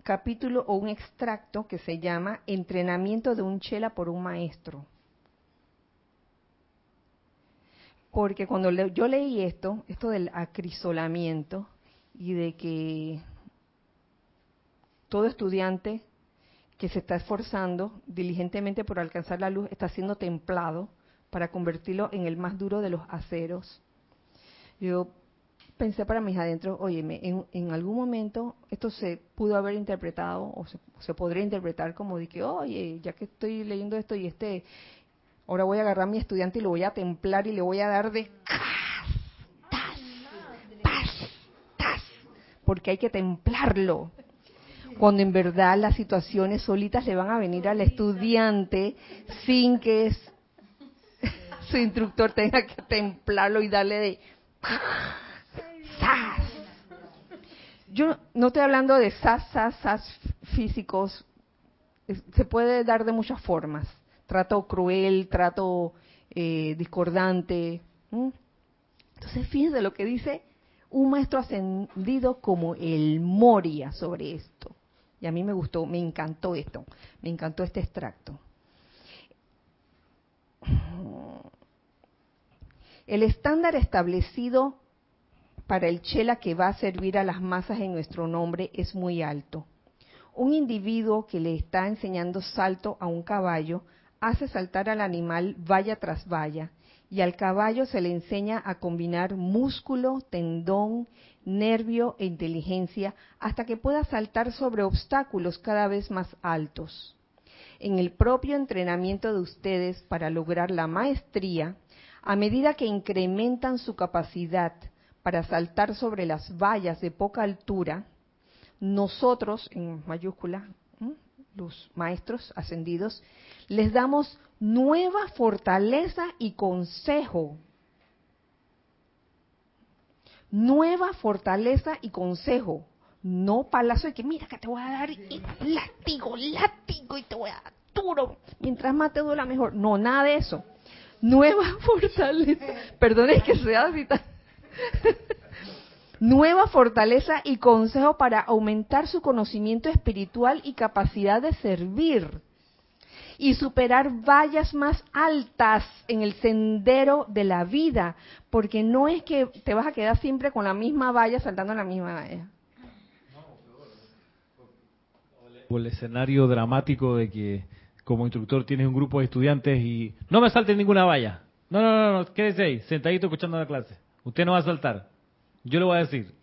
capítulo o un extracto que se llama Entrenamiento de un chela por un maestro. Porque cuando yo leí esto, esto del acrisolamiento y de que todo estudiante que se está esforzando diligentemente por alcanzar la luz está siendo templado para convertirlo en el más duro de los aceros. Yo pensé para mis adentros, óyeme, en, en, algún momento esto se pudo haber interpretado o se, podría interpretar como de que, oye, ya que estoy leyendo esto y este, ahora voy a agarrar a mi estudiante y lo voy a templar y le voy a dar de porque hay que templarlo. Cuando en verdad las situaciones solitas le van a venir al estudiante sin que su instructor tenga que templarlo y darle de yo no estoy hablando de sas, sas, sas físicos. Se puede dar de muchas formas. Trato cruel, trato eh, discordante. Entonces fíjense lo que dice un maestro ascendido como el Moria sobre esto. Y a mí me gustó, me encantó esto, me encantó este extracto. El estándar establecido para el chela que va a servir a las masas en nuestro nombre es muy alto. Un individuo que le está enseñando salto a un caballo hace saltar al animal valla tras valla y al caballo se le enseña a combinar músculo, tendón, nervio e inteligencia hasta que pueda saltar sobre obstáculos cada vez más altos. En el propio entrenamiento de ustedes para lograr la maestría, a medida que incrementan su capacidad para saltar sobre las vallas de poca altura, nosotros, en mayúscula, los maestros ascendidos, les damos nueva fortaleza y consejo. Nueva fortaleza y consejo. No palazo de que mira que te voy a dar látigo, látigo y te voy a dar duro. Mientras más te duela mejor. No, nada de eso. Nueva fortaleza. Perdón, que sea así Nueva fortaleza y consejo para aumentar su conocimiento espiritual y capacidad de servir y superar vallas más altas en el sendero de la vida, porque no es que te vas a quedar siempre con la misma valla saltando la misma valla. O el escenario dramático de que como instructor tienes un grupo de estudiantes y no me salten ninguna valla. No, no, no, no, quédese ahí, sentadito escuchando la clase. Usted no va a saltar. Yo le voy a decir.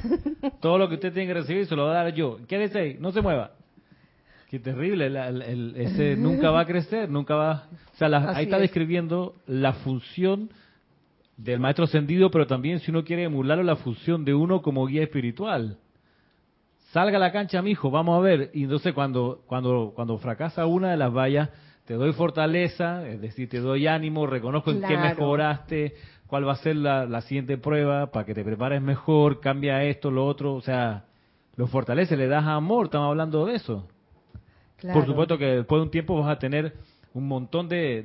Todo lo que usted tiene que recibir se lo va a dar yo. Quédese ahí, no se mueva. Qué terrible, ese nunca va a crecer, nunca va... O sea, ahí está describiendo la función del maestro ascendido, pero también si uno quiere emularlo, la función de uno como guía espiritual. Salga a la cancha, mi hijo, vamos a ver. Y entonces cuando, cuando, cuando fracasa una de las vallas, te doy fortaleza, es decir, te doy ánimo, reconozco en qué mejoraste, cuál va a ser la, la, siguiente prueba para que te prepares mejor, cambia esto, lo otro, o sea, lo fortalece, le das amor, estamos hablando de eso. Por supuesto que después de un tiempo vas a tener un montón de,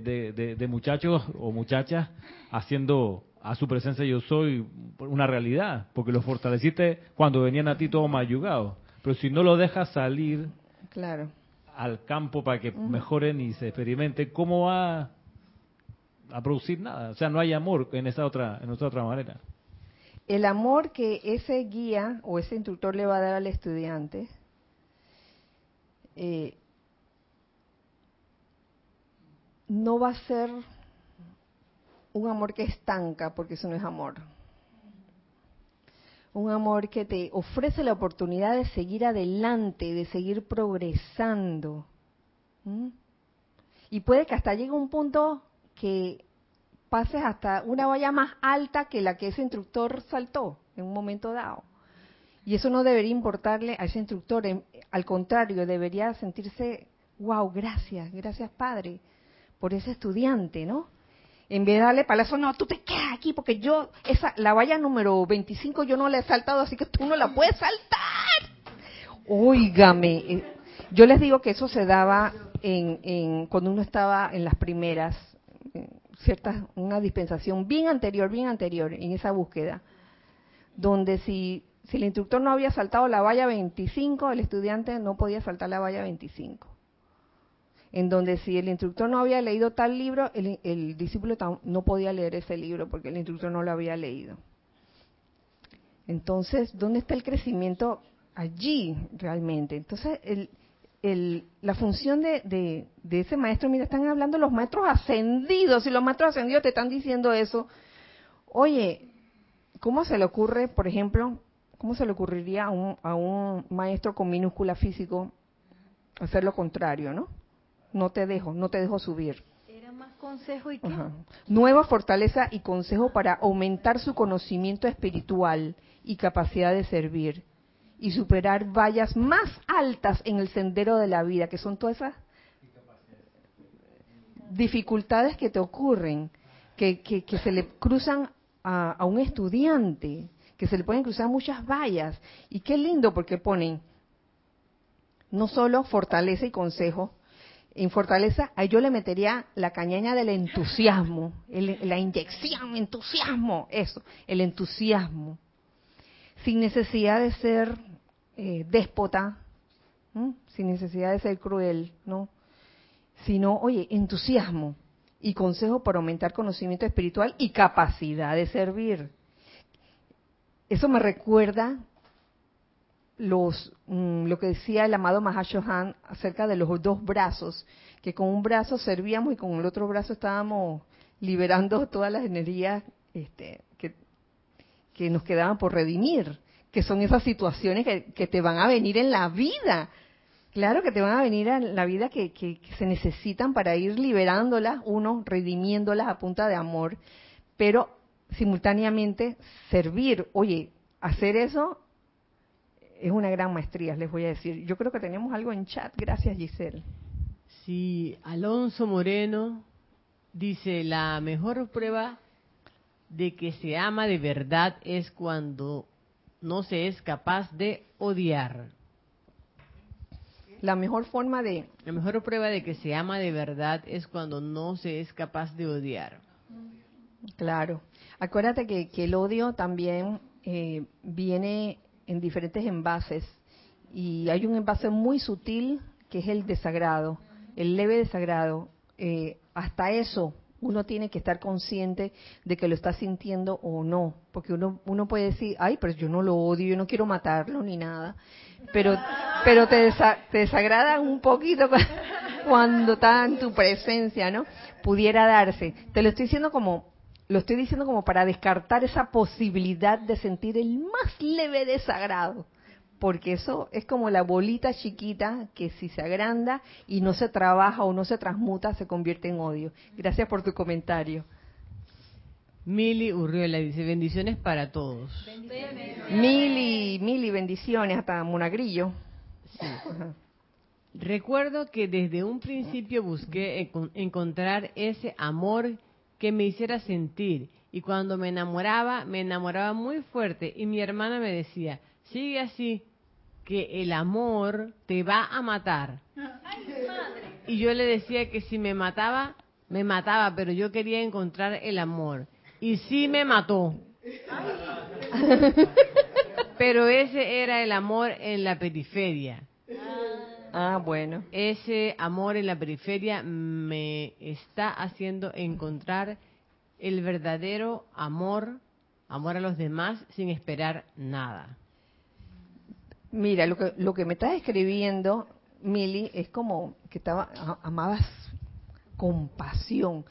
de, muchachos o muchachas haciendo a su presencia yo soy una realidad, porque lo fortaleciste cuando venían a ti todos mayugados. Pero si no lo dejas salir claro. al campo para que mejoren y se experimenten, ¿cómo va a producir nada? O sea, no hay amor en esa otra, en esa otra manera. El amor que ese guía o ese instructor le va a dar al estudiante eh, no va a ser un amor que estanca, porque eso no es amor. Un amor que te ofrece la oportunidad de seguir adelante, de seguir progresando. Y puede que hasta llegue un punto que pases hasta una valla más alta que la que ese instructor saltó en un momento dado. Y eso no debería importarle a ese instructor, al contrario, debería sentirse, wow, gracias, gracias Padre, por ese estudiante, ¿no? En vez de darle palazo, no, tú te quedas aquí porque yo, esa, la valla número 25 yo no la he saltado, así que tú no la puedes saltar. Óigame, eh, yo les digo que eso se daba en, en cuando uno estaba en las primeras, cierta, una dispensación bien anterior, bien anterior en esa búsqueda, donde si, si el instructor no había saltado la valla 25, el estudiante no podía saltar la valla 25 en donde si el instructor no había leído tal libro, el, discípulo no podía leer ese libro porque el instructor no lo había leído. Entonces, ¿dónde está el crecimiento allí realmente? Entonces, la función de, ese maestro, mira, están hablando los maestros ascendidos, y los maestros ascendidos te están diciendo eso, oye, ¿cómo se le ocurre, por ejemplo, cómo se le ocurriría a un, a un maestro con minúscula físico hacer lo contrario, ¿no? No te dejo, no te dejo subir. Era más consejo y Nueva fortaleza y consejo para aumentar su conocimiento espiritual y capacidad de servir y superar vallas más altas en el sendero de la vida, que son todas esas dificultades que te ocurren, que, que, se le cruzan a, a un estudiante, que se le pueden cruzar muchas vallas. Y qué lindo porque ponen no solo fortaleza y consejo, en fortaleza, ahí yo le metería la cañaña del entusiasmo, la inyección, entusiasmo, eso, el entusiasmo, sin necesidad de ser eh, déspota, sin necesidad de ser cruel, ¿no? Sino, oye, entusiasmo y consejo para aumentar conocimiento espiritual y capacidad de servir. Eso me recuerda los, mm, lo que decía el amado Mahashohan acerca de los dos brazos, que con un brazo servíamos y con el otro brazo estábamos liberando todas las energías este, que, que nos quedaban por redimir, que son esas situaciones que, te van a venir en la vida. Claro que te van a venir en la vida que, que se necesitan para ir liberándolas, uno, redimiéndolas a punta de amor, pero simultáneamente servir. Oye, hacer eso es una gran maestría, les voy a decir. Yo creo que tenemos algo en chat. Gracias, Giselle. Sí, Alonso Moreno dice, la mejor prueba de que se ama de verdad es cuando no se es capaz de odiar. La mejor forma de... La mejor prueba de que se ama de verdad es cuando no se es capaz de odiar. Claro. Acuérdate que, que el odio también eh, viene en diferentes envases y hay un envase muy sutil que es el desagrado, el leve desagrado. Eh, hasta eso uno tiene que estar consciente de que lo está sintiendo o no, porque uno uno puede decir, ay, pero yo no lo odio, yo no quiero matarlo ni nada, pero pero te, te desagrada un poquito cuando está en tu presencia, ¿no? Pudiera darse. Te lo estoy diciendo como lo estoy diciendo como para descartar esa posibilidad de sentir el más leve desagrado, porque eso es como la bolita chiquita que si se agranda y no se trabaja o no se transmuta, se convierte en odio. Gracias por tu comentario. Mili Urriola dice, bendiciones para todos. Mili, Mili, bendiciones, hasta Monagrillo. Recuerdo que desde un principio busqué encontrar ese amor que me hiciera sentir. Y cuando me enamoraba, me enamoraba muy fuerte. Y mi hermana me decía, sigue así, que el amor te va a matar. Y yo le decía que si me mataba, me mataba, pero yo quería encontrar el amor. Y sí me mató. Pero ese era el amor en la periferia. Ah, bueno. Ese amor en la periferia me está haciendo encontrar el verdadero amor, amor a los demás sin esperar nada. Mira, lo que, lo que me estás escribiendo, Mili, es como que estaba, amabas compasión.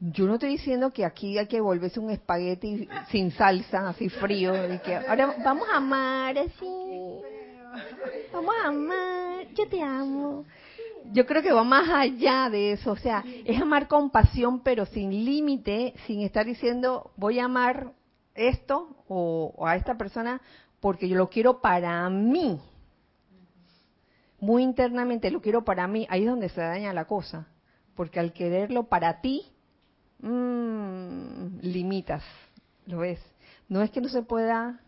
Yo no estoy diciendo que aquí hay que volverse un espagueti sin salsa, así frío, y que ahora vamos a amar así Vamos amar, yo te amo. Yo creo que va más allá de eso, o sea, es amar con pasión, pero sin límite, sin estar diciendo voy a amar esto o, a esta persona porque yo lo quiero para mí. Muy internamente lo quiero para mí, ahí es donde se daña la cosa, porque al quererlo para ti, mmm, limitas, ¿lo ves? No es que no se pueda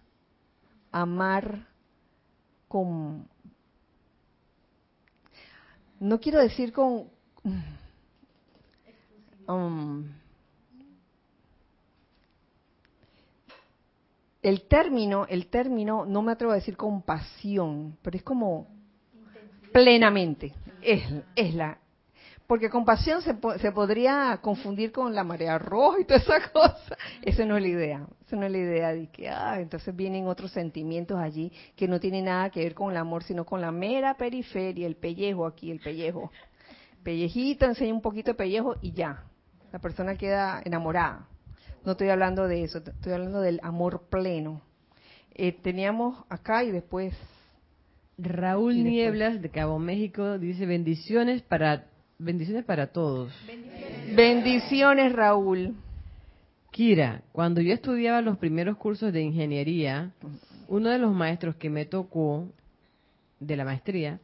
amar con, no quiero decir con, um, el término, el término, no me atrevo a decir compasión, pero es como plenamente, es, es la, porque compasión se, se podría confundir con la marea roja y toda esa cosa. Esa no es la idea. Esa no es la idea de que, ah, entonces vienen otros sentimientos allí que no tienen nada que ver con el amor, sino con la mera periferia, el pellejo aquí, el pellejo. Pellejito, enseña un poquito de pellejo y ya. La persona queda enamorada. No estoy hablando de eso, estoy hablando del amor pleno. Eh, teníamos acá y después Raúl Nieblas de Cabo México dice bendiciones para Bendiciones para todos. Bendiciones. Raúl. Kira, cuando yo estudiaba los primeros cursos de ingeniería, uno de los maestros que me tocó de la maestría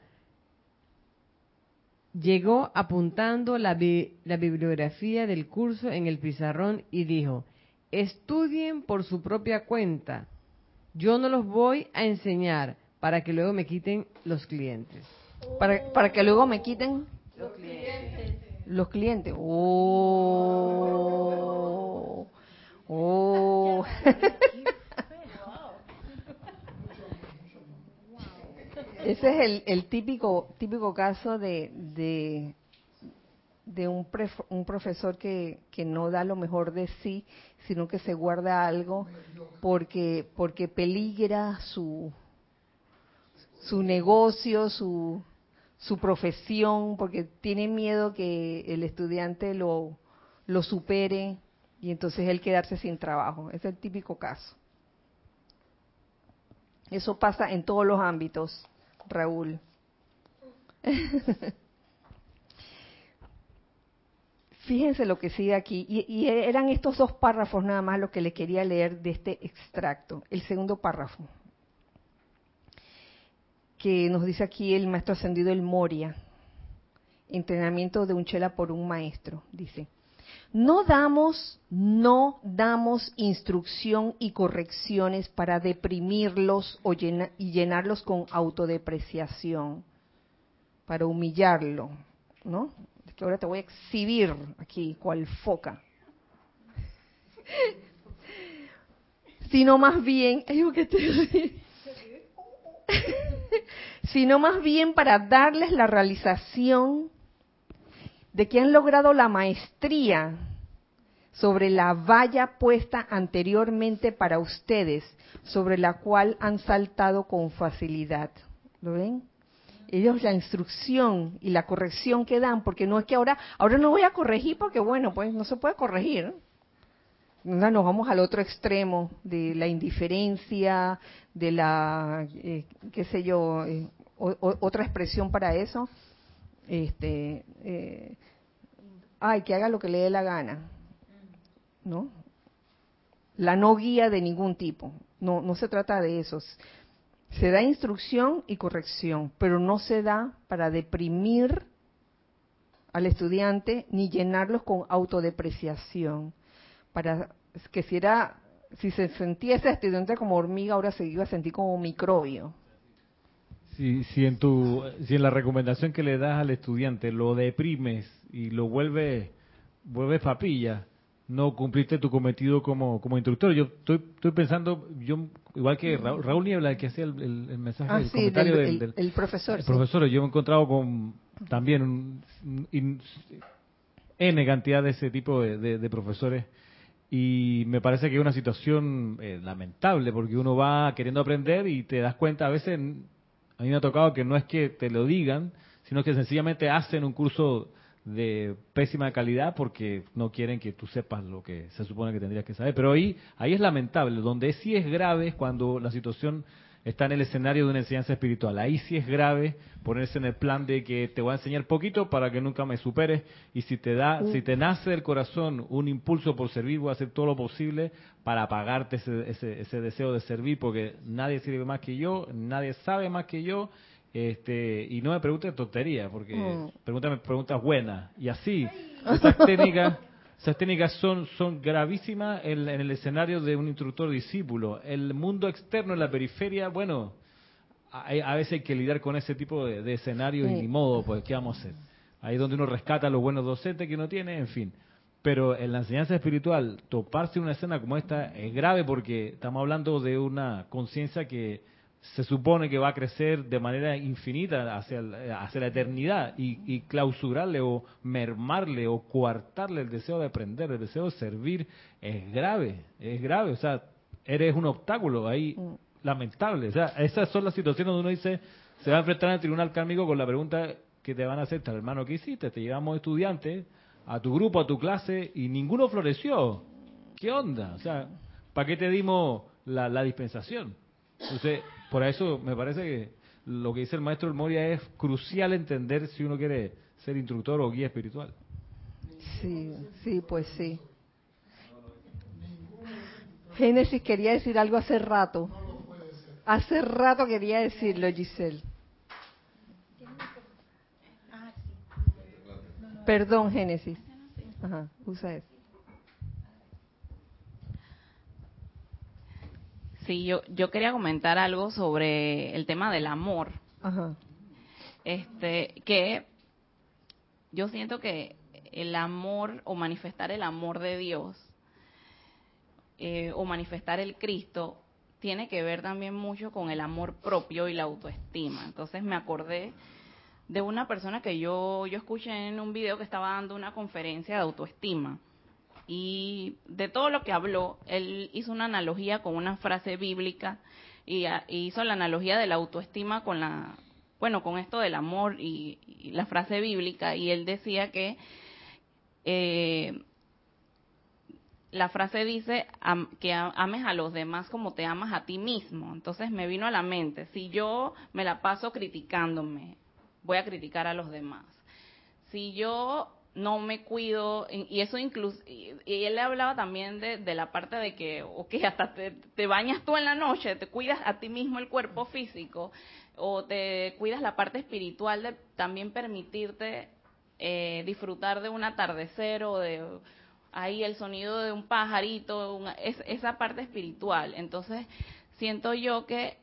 llegó apuntando la, la bibliografía del curso en el pizarrón y dijo, estudien por su propia cuenta. Yo no los voy a enseñar para que luego me quiten los clientes. Para, para que luego me quiten Los clientes. Los clientes. Oh. Oh. Ese es el, el típico típico caso de, de, de un, pref- un profesor que, que no da lo mejor de sí, sino que se guarda algo porque porque peligra su su negocio, su su profesión, porque tiene miedo que el estudiante lo lo supere y entonces él quedarse sin trabajo. Es el típico caso. Eso pasa en todos los ámbitos, Raúl. Fíjense lo que sigue aquí. Y, y eran estos dos párrafos nada más lo que le quería leer de este extracto. El segundo párrafo, que nos dice aquí el maestro ascendido el Moria, entrenamiento de un chela por un maestro, dice. No damos, no damos instrucción y correcciones para deprimirlos o y llenarlos con autodepreciación, para humillarlo, ¿no? Es que ahora te voy a exhibir aquí, cual foca. Sino más bien, ay, ¿por qué te? sino más bien para darles la realización de que han logrado la maestría sobre la valla puesta anteriormente para ustedes, sobre la cual han saltado con facilidad. ¿Lo ven? Ellos la instrucción y la corrección que dan, porque no es que ahora, ahora no voy a corregir porque bueno, pues no se puede corregir. ¿No? Nos vamos al otro extremo de la indiferencia, de la, eh, qué sé yo, eh, otra expresión para eso, este, eh, ay, que haga lo que le dé la gana, ¿no? La no guía de ningún tipo, no, no se trata de eso. Se da instrucción y corrección, pero no se da para deprimir al estudiante ni llenarlos con autodepreciación. Para que si era, si se sentía ese estudiante como hormiga, ahora se iba a sentir como microbio. Si, si, en tu, si en la recomendación que le das al estudiante lo deprimes y lo vuelves vuelves papilla, no cumpliste tu cometido como, como instructor. Yo estoy, estoy pensando, yo igual que Raúl, Raúl Niebla, el que hacía el, el- el mensaje, Ah, el sí, comentario del- del, el, del- el profesor. el sí. profesor, yo me he encontrado con también un, N cantidad de ese tipo de, de- de profesores y me parece que es una situación eh, lamentable porque uno va queriendo aprender y te das cuenta a veces, a mí me ha tocado que no es que te lo digan, sino que sencillamente hacen un curso de pésima calidad porque no quieren que tú sepas lo que se supone que tendrías que saber. Pero ahí, ahí es lamentable, donde sí es grave es cuando la situación está en el escenario de una enseñanza espiritual. Ahí sí es grave ponerse en el plan de que te voy a enseñar poquito para que nunca me superes y si te da, si te nace del corazón un impulso por servir, voy a hacer todo lo posible para pagarte ese, ese, ese deseo de servir porque nadie sirve más que yo, nadie sabe más que yo. Este, y no me preguntes tonterías, porque Mm. pregúntame preguntas buenas. Y así, esas técnicas, esas técnicas son, son gravísimas en, en el escenario de un instructor discípulo. El mundo externo, en la periferia, bueno, hay- a, veces hay que lidiar con ese tipo de, de escenarios y ni modo, pues, ¿qué vamos a hacer? Ahí es donde uno rescata a los buenos docentes que uno tiene, en fin. Pero en la enseñanza espiritual, toparse una escena como esta es grave porque estamos hablando de una conciencia que se supone que va a crecer de manera infinita hacia, hacia la eternidad y, y clausurarle o mermarle o coartarle el deseo de aprender, el deseo de servir, es grave, es grave. O sea, eres un obstáculo ahí Mm. lamentable. O sea, esas son las situaciones donde uno dice, se va a enfrentar al tribunal kármico con la pregunta que te van a hacer, hermano, ¿qué hiciste? Te llevamos estudiantes a tu grupo, a tu clase, y ninguno floreció. ¿Qué onda? O sea, ¿para qué te dimos la, la dispensación? Entonces, por eso me parece que lo que dice el maestro Moria es crucial entender si uno quiere ser instructor o guía espiritual. Sí, sí, pues sí. Génesis quería decir algo hace rato. Hace rato quería decirlo, Giselle. Perdón, Génesis. Ajá, usa eso. Sí, yo, yo quería comentar algo sobre el tema del amor. Ajá. Este, que yo siento que el amor o manifestar el amor de Dios eh, o manifestar el Cristo tiene que ver también mucho con el amor propio y la autoestima. Entonces me acordé de una persona que yo, yo escuché en un video que estaba dando una conferencia de autoestima. Y de todo lo que habló, él hizo una analogía con una frase bíblica y, hizo la analogía de la autoestima con la, bueno, con esto del amor y, la frase bíblica. Y él decía que eh, la frase dice que ames a los demás como te amas a ti mismo. Entonces me vino a la mente, si yo me la paso criticándome, voy a criticar a los demás. Si yo no me cuido, y eso incluso, y, él le hablaba también de, la parte de que, ok, hasta te, bañas tú en la noche, te cuidas a ti mismo el cuerpo físico, o te cuidas la parte espiritual de también permitirte eh, disfrutar de un atardecer o de ahí el sonido de un pajarito, es, esa parte espiritual. Entonces, siento yo que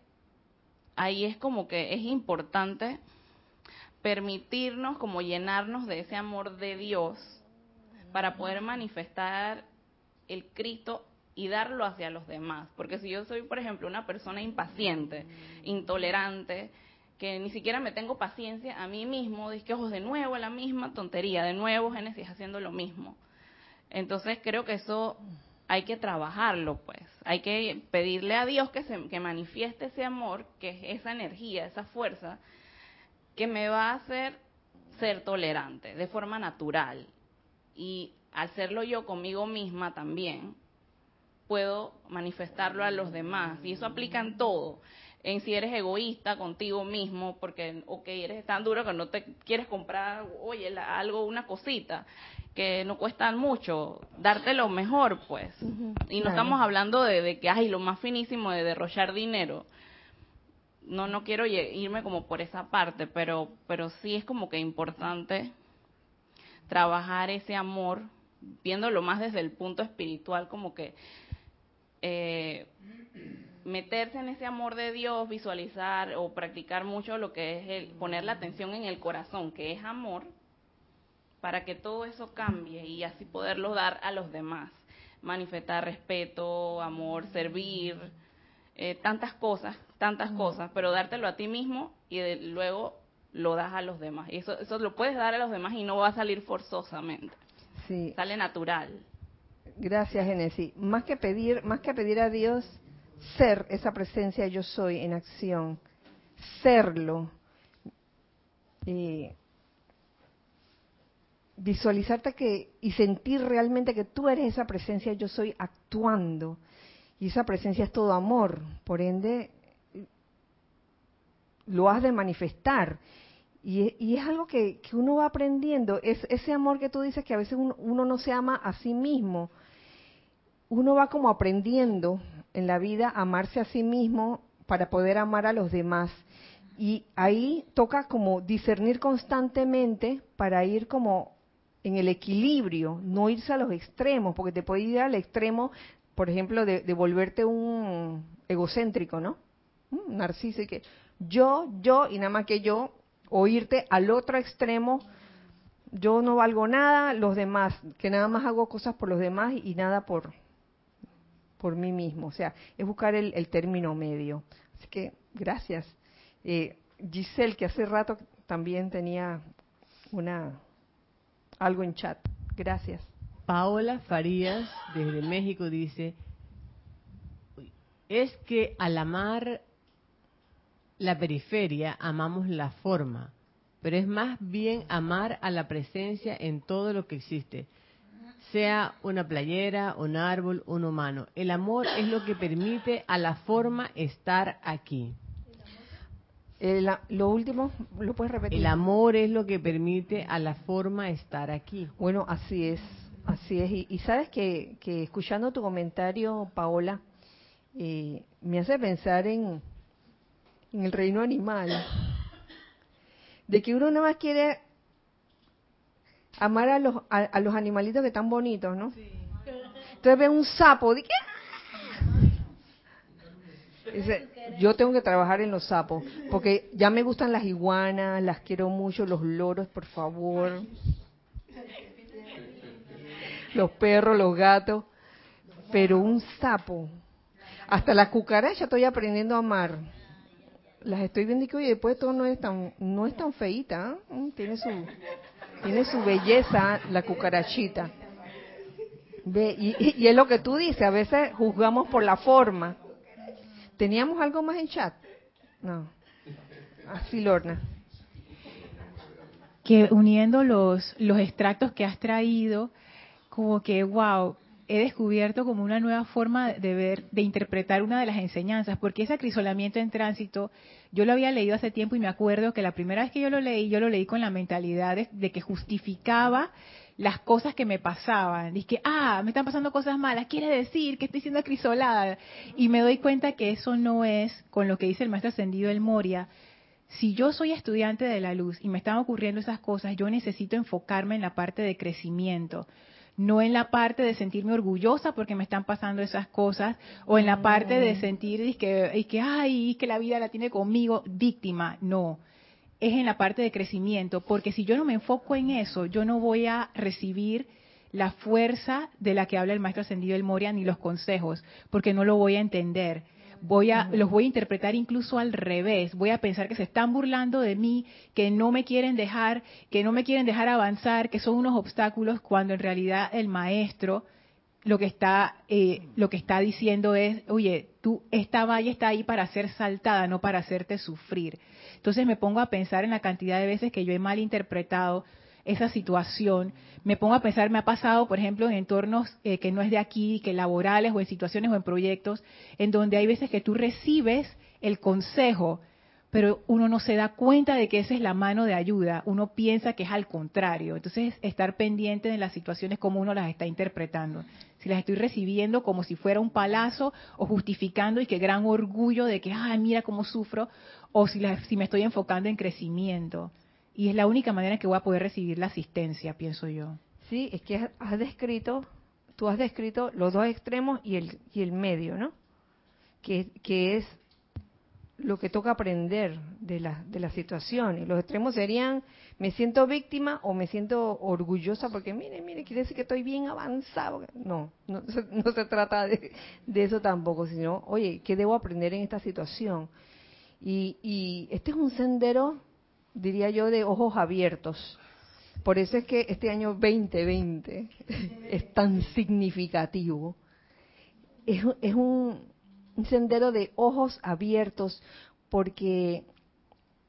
ahí es como que es importante permitirnos como llenarnos de ese amor de Dios para poder manifestar el Cristo y darlo hacia los demás. Porque si yo soy, por ejemplo, una persona impaciente, intolerante, que ni siquiera me tengo paciencia a mí mismo, que ojos de nuevo la misma tontería, de nuevo Génesis haciendo lo mismo. Entonces creo que eso hay que trabajarlo, pues. Hay que pedirle a Dios que, se, que manifieste ese amor, que es esa energía, esa fuerza, que me va a hacer ser tolerante de forma natural. Y al serlo yo conmigo misma también, puedo manifestarlo a los demás. Y eso aplica en todo. En si eres egoísta contigo mismo, porque, ok, eres tan duro que no te quieres comprar, oye, algo, una cosita que no cuestan mucho, darte lo mejor, pues. Y no estamos hablando de, de, que, ay, lo más finísimo de derrochar dinero, no no quiero irme como por esa parte, pero pero sí es como que importante trabajar ese amor, viéndolo más desde el punto espiritual, como que eh, meterse en ese amor de Dios, visualizar o practicar mucho lo que es el poner la atención en el corazón, que es amor, para que todo eso cambie y así poderlo dar a los demás, manifestar respeto, amor, servir, eh, tantas cosas tantas cosas, pero dártelo a ti mismo y luego lo das a los demás. Y eso, eso lo puedes dar a los demás y no va a salir forzosamente. Sí. Sale natural. Gracias, Genesis. Más que pedir, más que pedir a Dios ser esa presencia yo soy en acción, serlo. Y visualizarte que y sentir realmente que tú eres esa presencia yo soy actuando y esa presencia es todo amor por ende lo has de manifestar. Y, es algo que, uno va aprendiendo, es ese amor que tú dices que a veces uno, no se ama a sí mismo, uno va como aprendiendo en la vida a amarse a sí mismo para poder amar a los demás. Y ahí toca como discernir constantemente para ir como en el equilibrio, no irse a los extremos, porque te puede ir al extremo, por ejemplo, de, de volverte un egocéntrico, ¿no? Un narciso y que yo, yo y nada más que yo, o irte al otro extremo, yo no valgo nada, los demás, que nada más hago cosas por los demás y nada por, por mí mismo. O sea, es buscar el, término medio. Así que, gracias. Eh, Giselle, que hace rato también tenía una algo en chat. Gracias. Paola Farías, desde México, dice, es que al amar la periferia amamos la forma, pero es más bien amar a la presencia en todo lo que existe, sea una playera, un árbol, un humano. El amor es lo que permite a la forma estar aquí. lo último, ¿lo puedes repetir? El amor es lo que permite a la forma estar aquí. Bueno, así es, así es. Y, sabes que, escuchando tu comentario, Paola, eh, me hace pensar en, en el reino animal, de que uno nada más quiere amar a los, a, los animalitos que están bonitos, ¿no? Entonces ve un sapo, ¿de Dice, yo tengo que trabajar en los sapos, porque ya me gustan las iguanas, las quiero mucho, los loros, por favor. los perros, los gatos, pero un sapo, hasta la cucaracha estoy aprendiendo a amar. Las estoy viendo y después todo no es tan, no es tan feita, ¿eh? Mm, tiene su, tiene su belleza la cucarachita. Ve, y, y es lo que tú dices, a veces juzgamos por la forma. ¿Teníamos algo más en chat? No. Así, Lorna. Que uniendo los, los extractos que has traído, como que, wow, he descubierto como una nueva forma de ver, de interpretar una de las enseñanzas, porque ese acrisolamiento en tránsito, yo lo había leído hace tiempo y me acuerdo que la primera vez que yo lo leí, yo lo leí con la mentalidad de, que justificaba las cosas que me pasaban. Dije, ah, me están pasando cosas malas, quiere decir que estoy siendo acrisolada. Y me doy cuenta que eso no es con lo que dice el maestro ascendido El Moria. Si yo soy estudiante de la luz y me están ocurriendo esas cosas, yo necesito enfocarme en la parte de crecimiento no en la parte de sentirme orgullosa porque me están pasando esas cosas, o en la parte de sentir y que, y que, ay, que la vida la tiene conmigo, víctima, no. Es en la parte de crecimiento, porque si yo no me enfoco en eso, yo no voy a recibir la fuerza de la que habla el maestro ascendido el Moria ni los consejos, porque no lo voy a entender voy a, los voy a interpretar incluso al revés. Voy a pensar que se están burlando de mí, que no me quieren dejar, que no me quieren dejar avanzar, que son unos obstáculos, cuando en realidad el maestro lo que está, eh, lo que está diciendo es, oye, tú, esta valla está ahí para ser saltada, no para hacerte sufrir. Entonces me pongo a pensar en la cantidad de veces que yo he malinterpretado esa situación, me pongo a pensar, me ha pasado, por ejemplo, en entornos eh, que no es de aquí, que laborales o en situaciones o en proyectos, en donde hay veces que tú recibes el consejo, pero uno no se da cuenta de que esa es la mano de ayuda, uno piensa que es al contrario. Entonces, estar pendiente de las situaciones como uno las está interpretando. Si las estoy recibiendo como si fuera un palazo o justificando y que gran orgullo de que, ay, mira cómo sufro, o si, si me estoy enfocando en crecimiento. Y es la única manera en que voy a poder recibir la asistencia, pienso yo. Sí, es que has descrito, tú has descrito los dos extremos y el, y el medio, ¿no? Que, que es lo que toca aprender de la, de la situación. Y los extremos serían, me siento víctima o me siento orgullosa porque, mire, mire, quiere decir que estoy bien avanzado. No, no, se trata de, de eso tampoco, sino, oye, ¿qué debo aprender en esta situación? Y, y este es un sendero diría yo, de ojos abiertos. Por eso es que este año 2020 es tan significativo. Es, un, sendero de ojos abiertos porque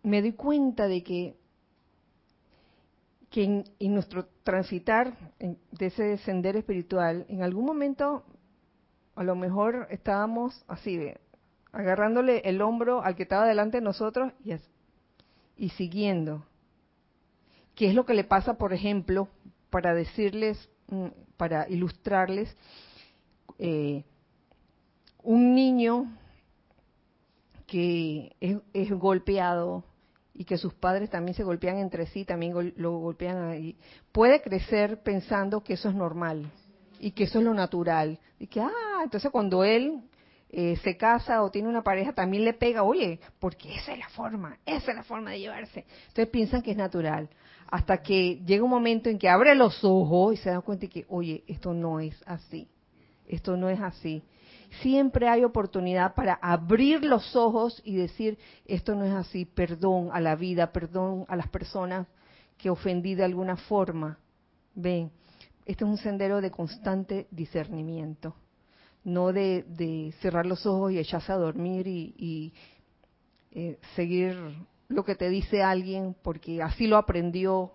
me doy cuenta de que, que en, nuestro transitar de ese sendero espiritual, en algún momento a lo mejor estábamos así de agarrándole el hombro al que estaba delante de nosotros y, y siguiendo. ¿Qué es lo que le pasa, por ejemplo, para decirles, mm, para ilustrarles, eh, un niño que es, golpeado y que sus padres también se golpean entre sí, también lo golpean ahí, puede crecer pensando que eso es normal y que eso es lo natural. Y que, ah, entonces cuando él eh, se casa o tiene una pareja, también le pega, oye, porque esa es la forma, esa es la forma de llevarse. Entonces piensan que es natural. Hasta que llega un momento en que abre los ojos y se da cuenta de que, oye, esto no es así. Esto no es así. Siempre hay oportunidad para abrir los ojos y decir, esto no es así, perdón a la vida, perdón a las personas que ofendí de alguna forma. Ven, este es un sendero de constante discernimiento no de, cerrar los ojos y echarse a dormir y, eh, seguir lo que te dice alguien porque así lo aprendió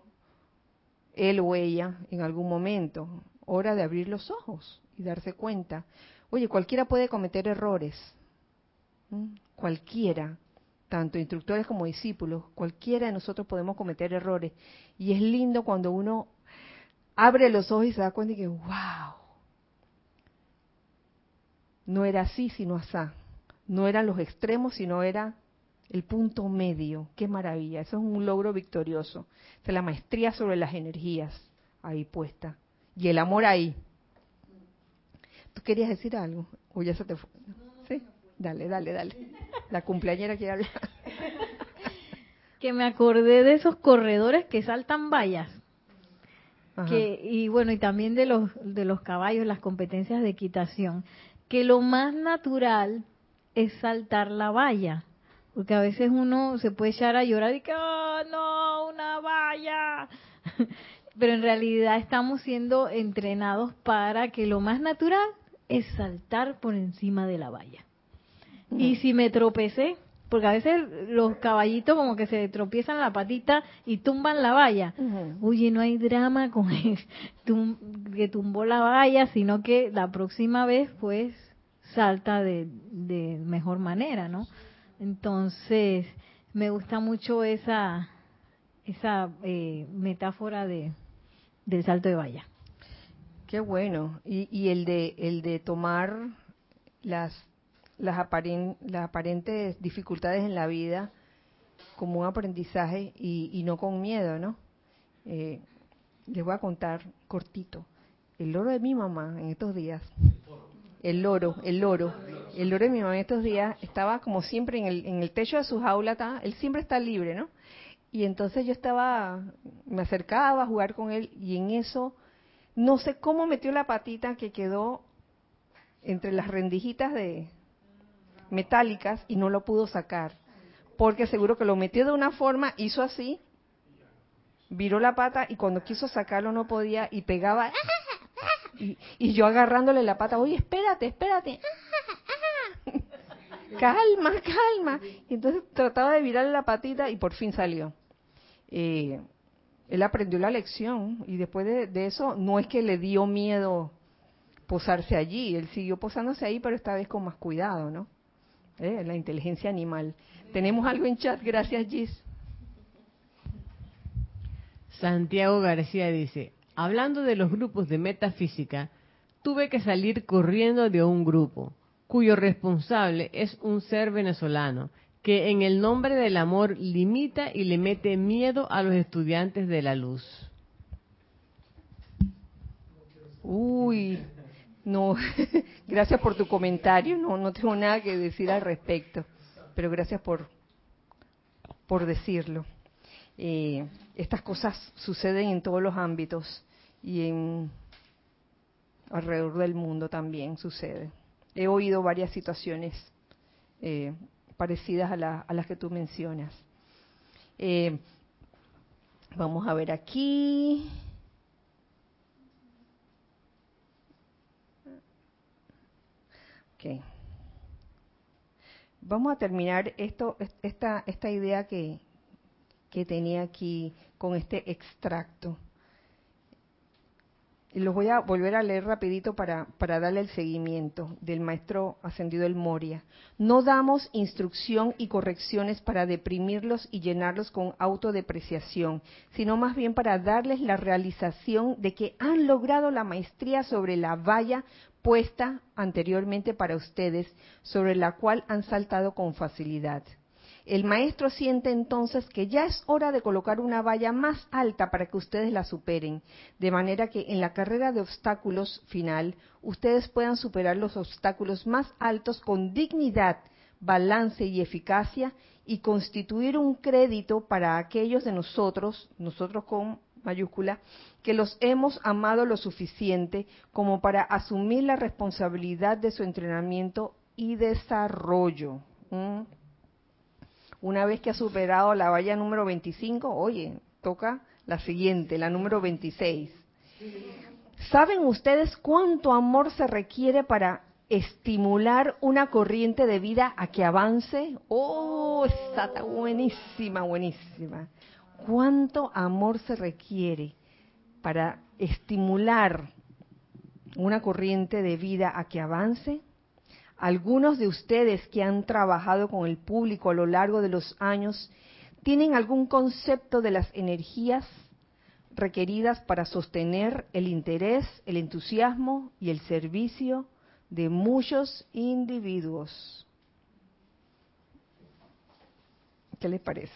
él o ella en algún momento. Hora de abrir los ojos y darse cuenta. Oye, cualquiera puede cometer errores. Cualquiera, tanto instructores como discípulos, cualquiera de nosotros podemos cometer errores. Y es lindo cuando uno abre los ojos y se da cuenta y que, wow, no era así, sino asá. No eran los extremos, sino era el punto medio. Qué maravilla. Eso es un logro victorioso. Es la maestría sobre las energías ahí puesta. Y el amor ahí. ¿Tú querías decir algo? ¿O ya se te fue? ¿Sí? Dale, dale, dale. La cumpleañera quiere hablar. que me acordé de esos corredores que saltan vallas. Ajá. que y bueno y también de los de los caballos las competencias de equitación que lo más natural es saltar la valla porque a veces uno se puede echar a llorar y que "Ah, no una valla pero en realidad estamos siendo entrenados para que lo más natural es saltar por encima de la valla. Y si me tropecé porque a veces los caballitos como que se tropiezan la patita y tumban la valla Ujú. Oye, no hay drama con tum- que tumbó la valla, sino que la próxima vez, pues, salta de, de mejor manera, ¿no? Entonces, me gusta mucho esa esa eh, metáfora de del salto de valla. Qué bueno. Y, y el de el de tomar las las, aparen- las aparentes dificultades en la vida como un aprendizaje y, y no con miedo, ¿no? Eh, les voy a contar cortito. El loro de mi mamá en estos días, el loro, el loro, el loro de mi mamá en estos días estaba como siempre en el, en el techo de su jaula, está- él siempre está libre, ¿no? Y entonces yo estaba, me acercaba a jugar con él y en eso, no sé cómo metió la patita que quedó entre las rendijitas de metálicas y no lo pudo sacar. Porque seguro que lo metió de una forma, hizo así, viró la pata y cuando quiso sacarlo no podía y pegaba. Y, y yo agarrándole la pata, oye, espérate, espérate. calma, calma. Y entonces trataba de virarle la patita y por fin salió. Eh, él aprendió la lección y después de, de eso no es que le dio miedo posarse allí, él siguió posándose ahí, pero esta vez con más cuidado, ¿no? Eh, La inteligencia animal. Tenemos algo en chat, gracias Gis. Santiago García dice, hablando de los grupos de metafísica, tuve que salir corriendo de un grupo cuyo responsable es un ser venezolano que en el nombre del amor limita y le mete miedo a los estudiantes de la luz. Uy, no, gracias por tu comentario, no, no tengo nada que decir al respecto, pero gracias por, por decirlo. Eh, estas cosas suceden en todos los ámbitos y en alrededor del mundo también sucede. He oído varias situaciones eh, parecidas a, a las que tú mencionas. Eh, vamos a ver aquí. Vamos a terminar esto, esta, idea que, tenía aquí con este extracto. Los voy a volver a leer rapidito para, para darle el seguimiento del maestro ascendido el Moria. No damos instrucción y correcciones para deprimirlos y llenarlos con autodepreciación, sino más bien para darles la realización de que han logrado la maestría sobre la valla puesta anteriormente para ustedes, sobre la cual han saltado con facilidad. El maestro siente entonces que ya es hora de colocar una valla más alta para que ustedes la superen, de manera que en la carrera de obstáculos final ustedes puedan superar los obstáculos más altos con dignidad, balance y eficacia y constituir un crédito para aquellos de nosotros, nosotros con mayúscula, que los hemos amado lo suficiente como para asumir la responsabilidad de su entrenamiento y desarrollo. ¿Mm? Una vez que ha superado la valla número 25, oye, toca la siguiente, la número 26. ¿Saben ustedes cuánto amor se requiere para estimular una corriente de vida a que avance? Oh, está buenísima, buenísima. ¿Cuánto amor se requiere para estimular una corriente de vida a que avance? Algunos de ustedes que han trabajado con el público a lo largo de los años tienen algún concepto de las energías requeridas para sostener el interés, el entusiasmo y el servicio de muchos individuos. ¿Qué les parece?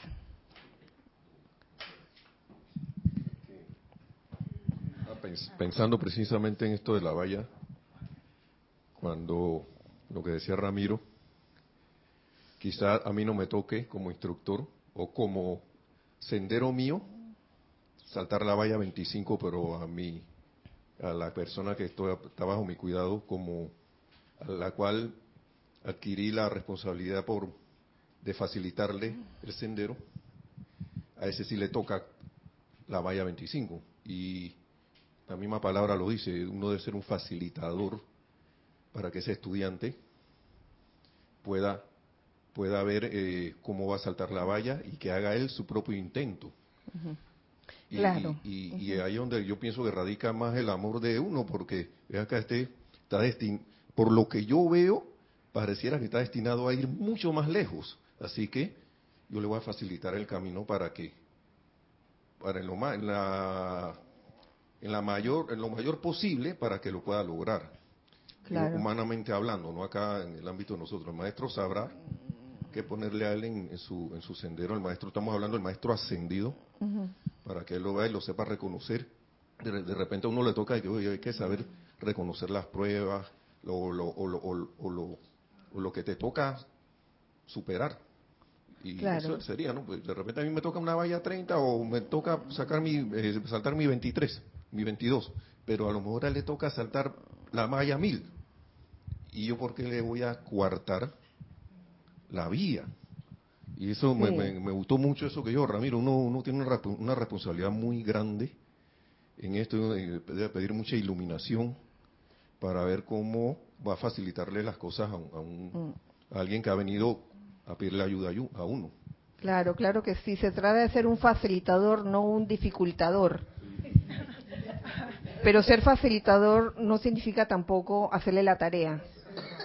Ah, pens- Pensando precisamente en esto de la valla, cuando lo que decía Ramiro, quizá a mí no me toque como instructor o como sendero mío saltar la valla 25, pero a mí, a la persona que estoy, está bajo mi cuidado, como a la cual adquirí la responsabilidad por de facilitarle el sendero, a ese sí le toca la valla 25. Y la misma palabra lo dice, uno debe ser un facilitador para que ese estudiante pueda pueda ver eh, cómo va a saltar la valla y que haga él su propio intento. y, claro. Y, ahí es donde yo pienso que radica más el amor de uno, porque acá este está destin por lo que yo veo, pareciera que está destinado a ir mucho más lejos. Así que yo le voy a facilitar el camino para que, para en lo, en la, en la mayor, en lo mayor posible, para que lo pueda lograr. Claro. Humanamente hablando, no acá en el ámbito de nosotros. El maestro sabrá que ponerle a él en, su, en su sendero. El maestro, estamos hablando del maestro ascendido, para que él lo vea y lo sepa reconocer. De, repente a uno le toca que hay que saber reconocer las pruebas lo, lo, o, lo, o, lo, o lo que te toca superar. Y eso sería, ¿no? Pues de repente a mí me toca una valla 30 o me toca sacar mi, eh, saltar mi 23, mi 22, pero a lo mejor a él le toca saltar la valla 1000. ¿Y yo por qué le voy a coartar la vía. Y eso me, gustó mucho eso que yo, Ramiro, uno, uno tiene una, responsabilidad muy grande en esto, debe pedir mucha iluminación para ver cómo va a facilitarle las cosas a, un, mm. alguien que ha venido a pedirle ayuda a uno. Claro, claro que sí. Se trata de ser un facilitador, no un dificultador. Pero ser facilitador no significa tampoco hacerle la tarea.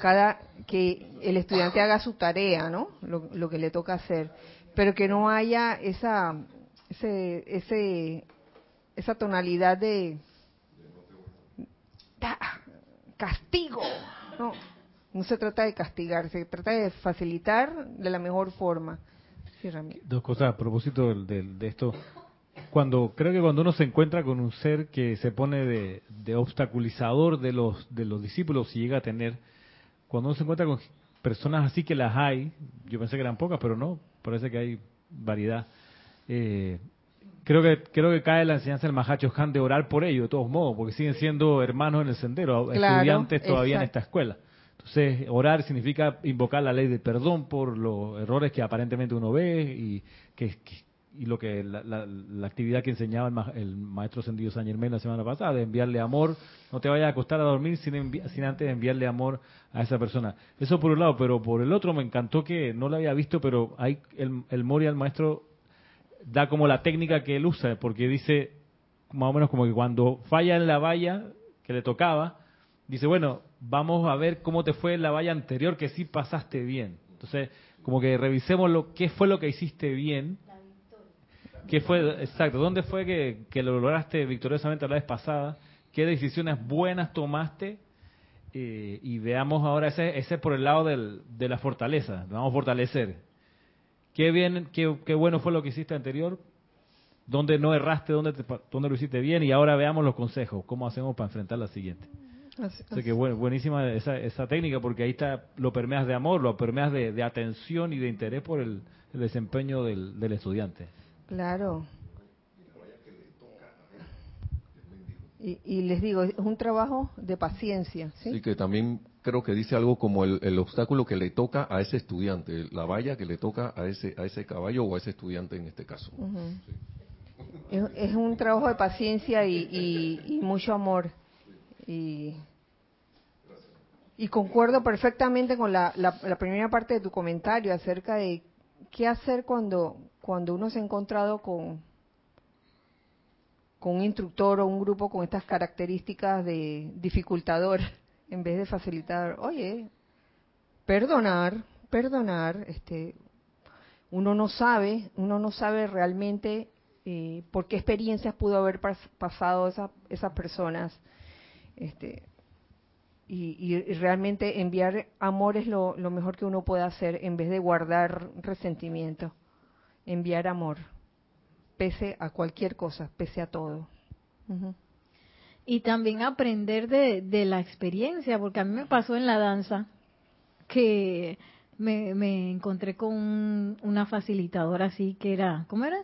Cada que el estudiante haga su tarea, ¿no? Lo, que le toca hacer, pero que no haya esa ese, ese esa tonalidad de castigo, no, no se trata de castigar, se trata de facilitar de la mejor forma. Dos cosas a propósito de, de, esto. Cuando creo que cuando uno se encuentra con un ser que se pone de, de obstaculizador de los de los discípulos y llega a tener cuando uno se encuentra con personas así que las hay, yo pensé que eran pocas, pero no, parece que hay variedad. Eh, creo que creo que cae la enseñanza del Mahacho Han de orar por ellos, de todos modos, porque siguen siendo hermanos en el sendero, estudiantes todavía en esta escuela. Entonces, orar significa invocar la ley de perdón por los errores que aparentemente uno ve y que, y lo que la, actividad que enseñaba el, maestro Sendido San Germán la semana pasada, de enviarle amor, no te vayas a acostar a dormir sin, sin antes enviarle amor a esa persona. Eso por un lado, pero por el otro me encantó que no lo había visto, pero hay el, el Moria, el maestro, da como la técnica que él usa, porque dice más o menos como que cuando falla en la valla que le tocaba, dice, bueno, vamos a ver cómo te fue en la valla anterior, que sí pasaste bien. Entonces, como que revisemos lo qué fue lo que hiciste bien ¿Qué fue, exacto, dónde fue que, lo lograste victoriosamente la vez pasada? ¿Qué decisiones buenas tomaste? Eh, y veamos ahora ese, ese por el lado de la fortaleza, vamos a fortalecer. ¿Qué, bien, qué, qué bueno fue lo que hiciste anterior? ¿Dónde no erraste? ¿Dónde, dónde lo hiciste bien? Y ahora veamos los consejos, cómo hacemos para enfrentar la siguiente. Así, que bueno, buenísima esa, esa técnica porque ahí está, lo permeas de amor, lo permeas de, atención y de interés por el, desempeño del, del estudiante. Claro. Y, les digo, es un trabajo de paciencia. ¿sí? que también creo que dice algo como el, obstáculo que le toca a ese estudiante, la valla que le toca a ese, a ese caballo o a ese estudiante en este caso. es, un trabajo de paciencia y, mucho amor. Y, concuerdo perfectamente con la, la primera parte de tu comentario acerca de qué hacer cuando, cuando uno se ha encontrado con, un instructor o un grupo con estas características de dificultador en vez de facilitar, oye, perdonar, perdonar, este, uno no sabe, uno no sabe realmente eh, por qué experiencias pudo haber pasado esa, esas personas, este, y, y, realmente enviar amor es lo, lo mejor que uno puede hacer en vez de guardar resentimiento enviar amor, pese a cualquier cosa, pese a todo. Y también aprender de, la experiencia, porque a mí me pasó en la danza que me, encontré con una facilitadora así que era, ¿cómo era?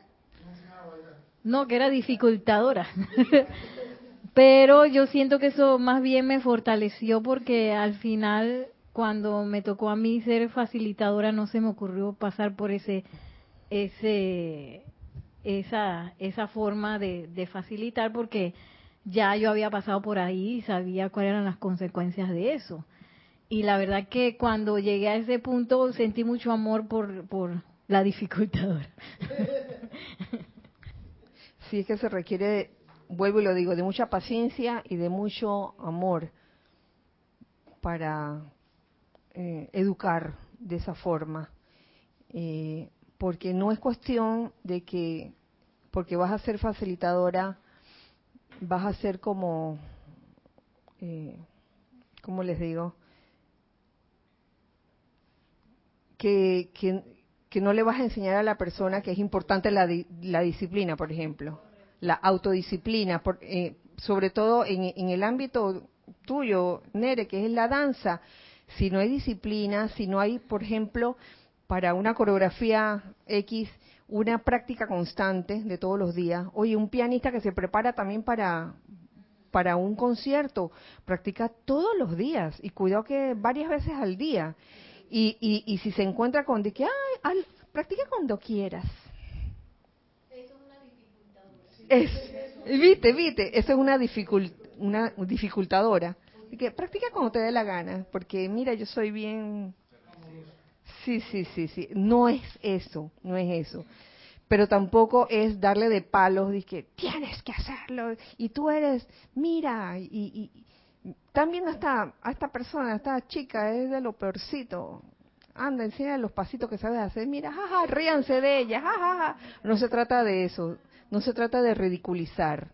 No, que era dificultadora. Pero yo siento que eso más bien me fortaleció porque al final, cuando me tocó a mí ser facilitadora, no se me ocurrió pasar por ese, ese, esa, esa forma de, facilitar porque ya yo había pasado por ahí y sabía cuáles eran las consecuencias de eso. Y la verdad que cuando llegué a ese punto sentí mucho amor por, por la dificultadora. Sí, es que se requiere, vuelvo y lo digo, de mucha paciencia y de mucho amor para eh, educar de esa forma. Eh, porque no es cuestión de que, porque vas a ser facilitadora, vas a ser como, eh, ¿cómo les digo? Que, que, no le vas a enseñar a la persona que es importante la, la disciplina, por ejemplo, la autodisciplina, por, eh, sobre todo en, el ámbito tuyo, Nere, que es la danza. Si no hay disciplina, si no hay, por ejemplo, para una coreografía X, una práctica constante de todos los días. Oye, un pianista que se prepara también para para un concierto, practica todos los días y cuidado que varias veces al día. Y, y, y si se encuentra con de que, ay, al, practica cuando quieras. Es, viste, viste, eso es una, dificult, una dificultadora. Así que practica cuando te dé la gana, porque mira, yo soy bien... Sí, sí, sí, sí, no es eso, no es eso. Pero tampoco es darle de palos, de que tienes que hacerlo, y tú eres, mira, y, y también hasta a esta persona, esta chica, es de lo peorcito. Anda, enseña los pasitos que sabes hacer. Mira, jaja, ríanse de ella, jajaja. No se trata de eso. No se trata de ridiculizar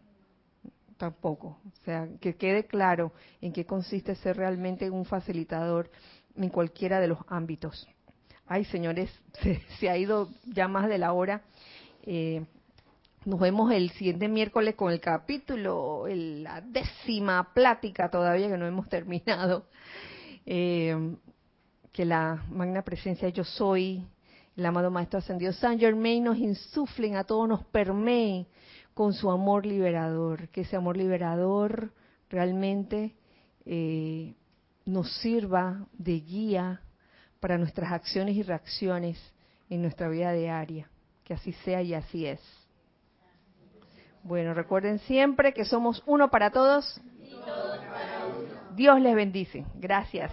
tampoco. O sea, que quede claro en qué consiste ser realmente un facilitador en cualquiera de los ámbitos. Ay, señores, se, ha ido ya más de la hora. Eh, nos vemos el siguiente miércoles con el capítulo, la décima plática todavía que no hemos terminado. Eh, que la magna presencia yo soy, el amado Maestro Ascendido San Germain nos insuflen a todos, nos permee con su amor liberador, que ese amor liberador realmente eh, nos sirva de guía para nuestras acciones y reacciones en nuestra vida diaria. Que así sea y así es. Bueno, recuerden siempre que somos uno para todos. Dios les bendice. Gracias.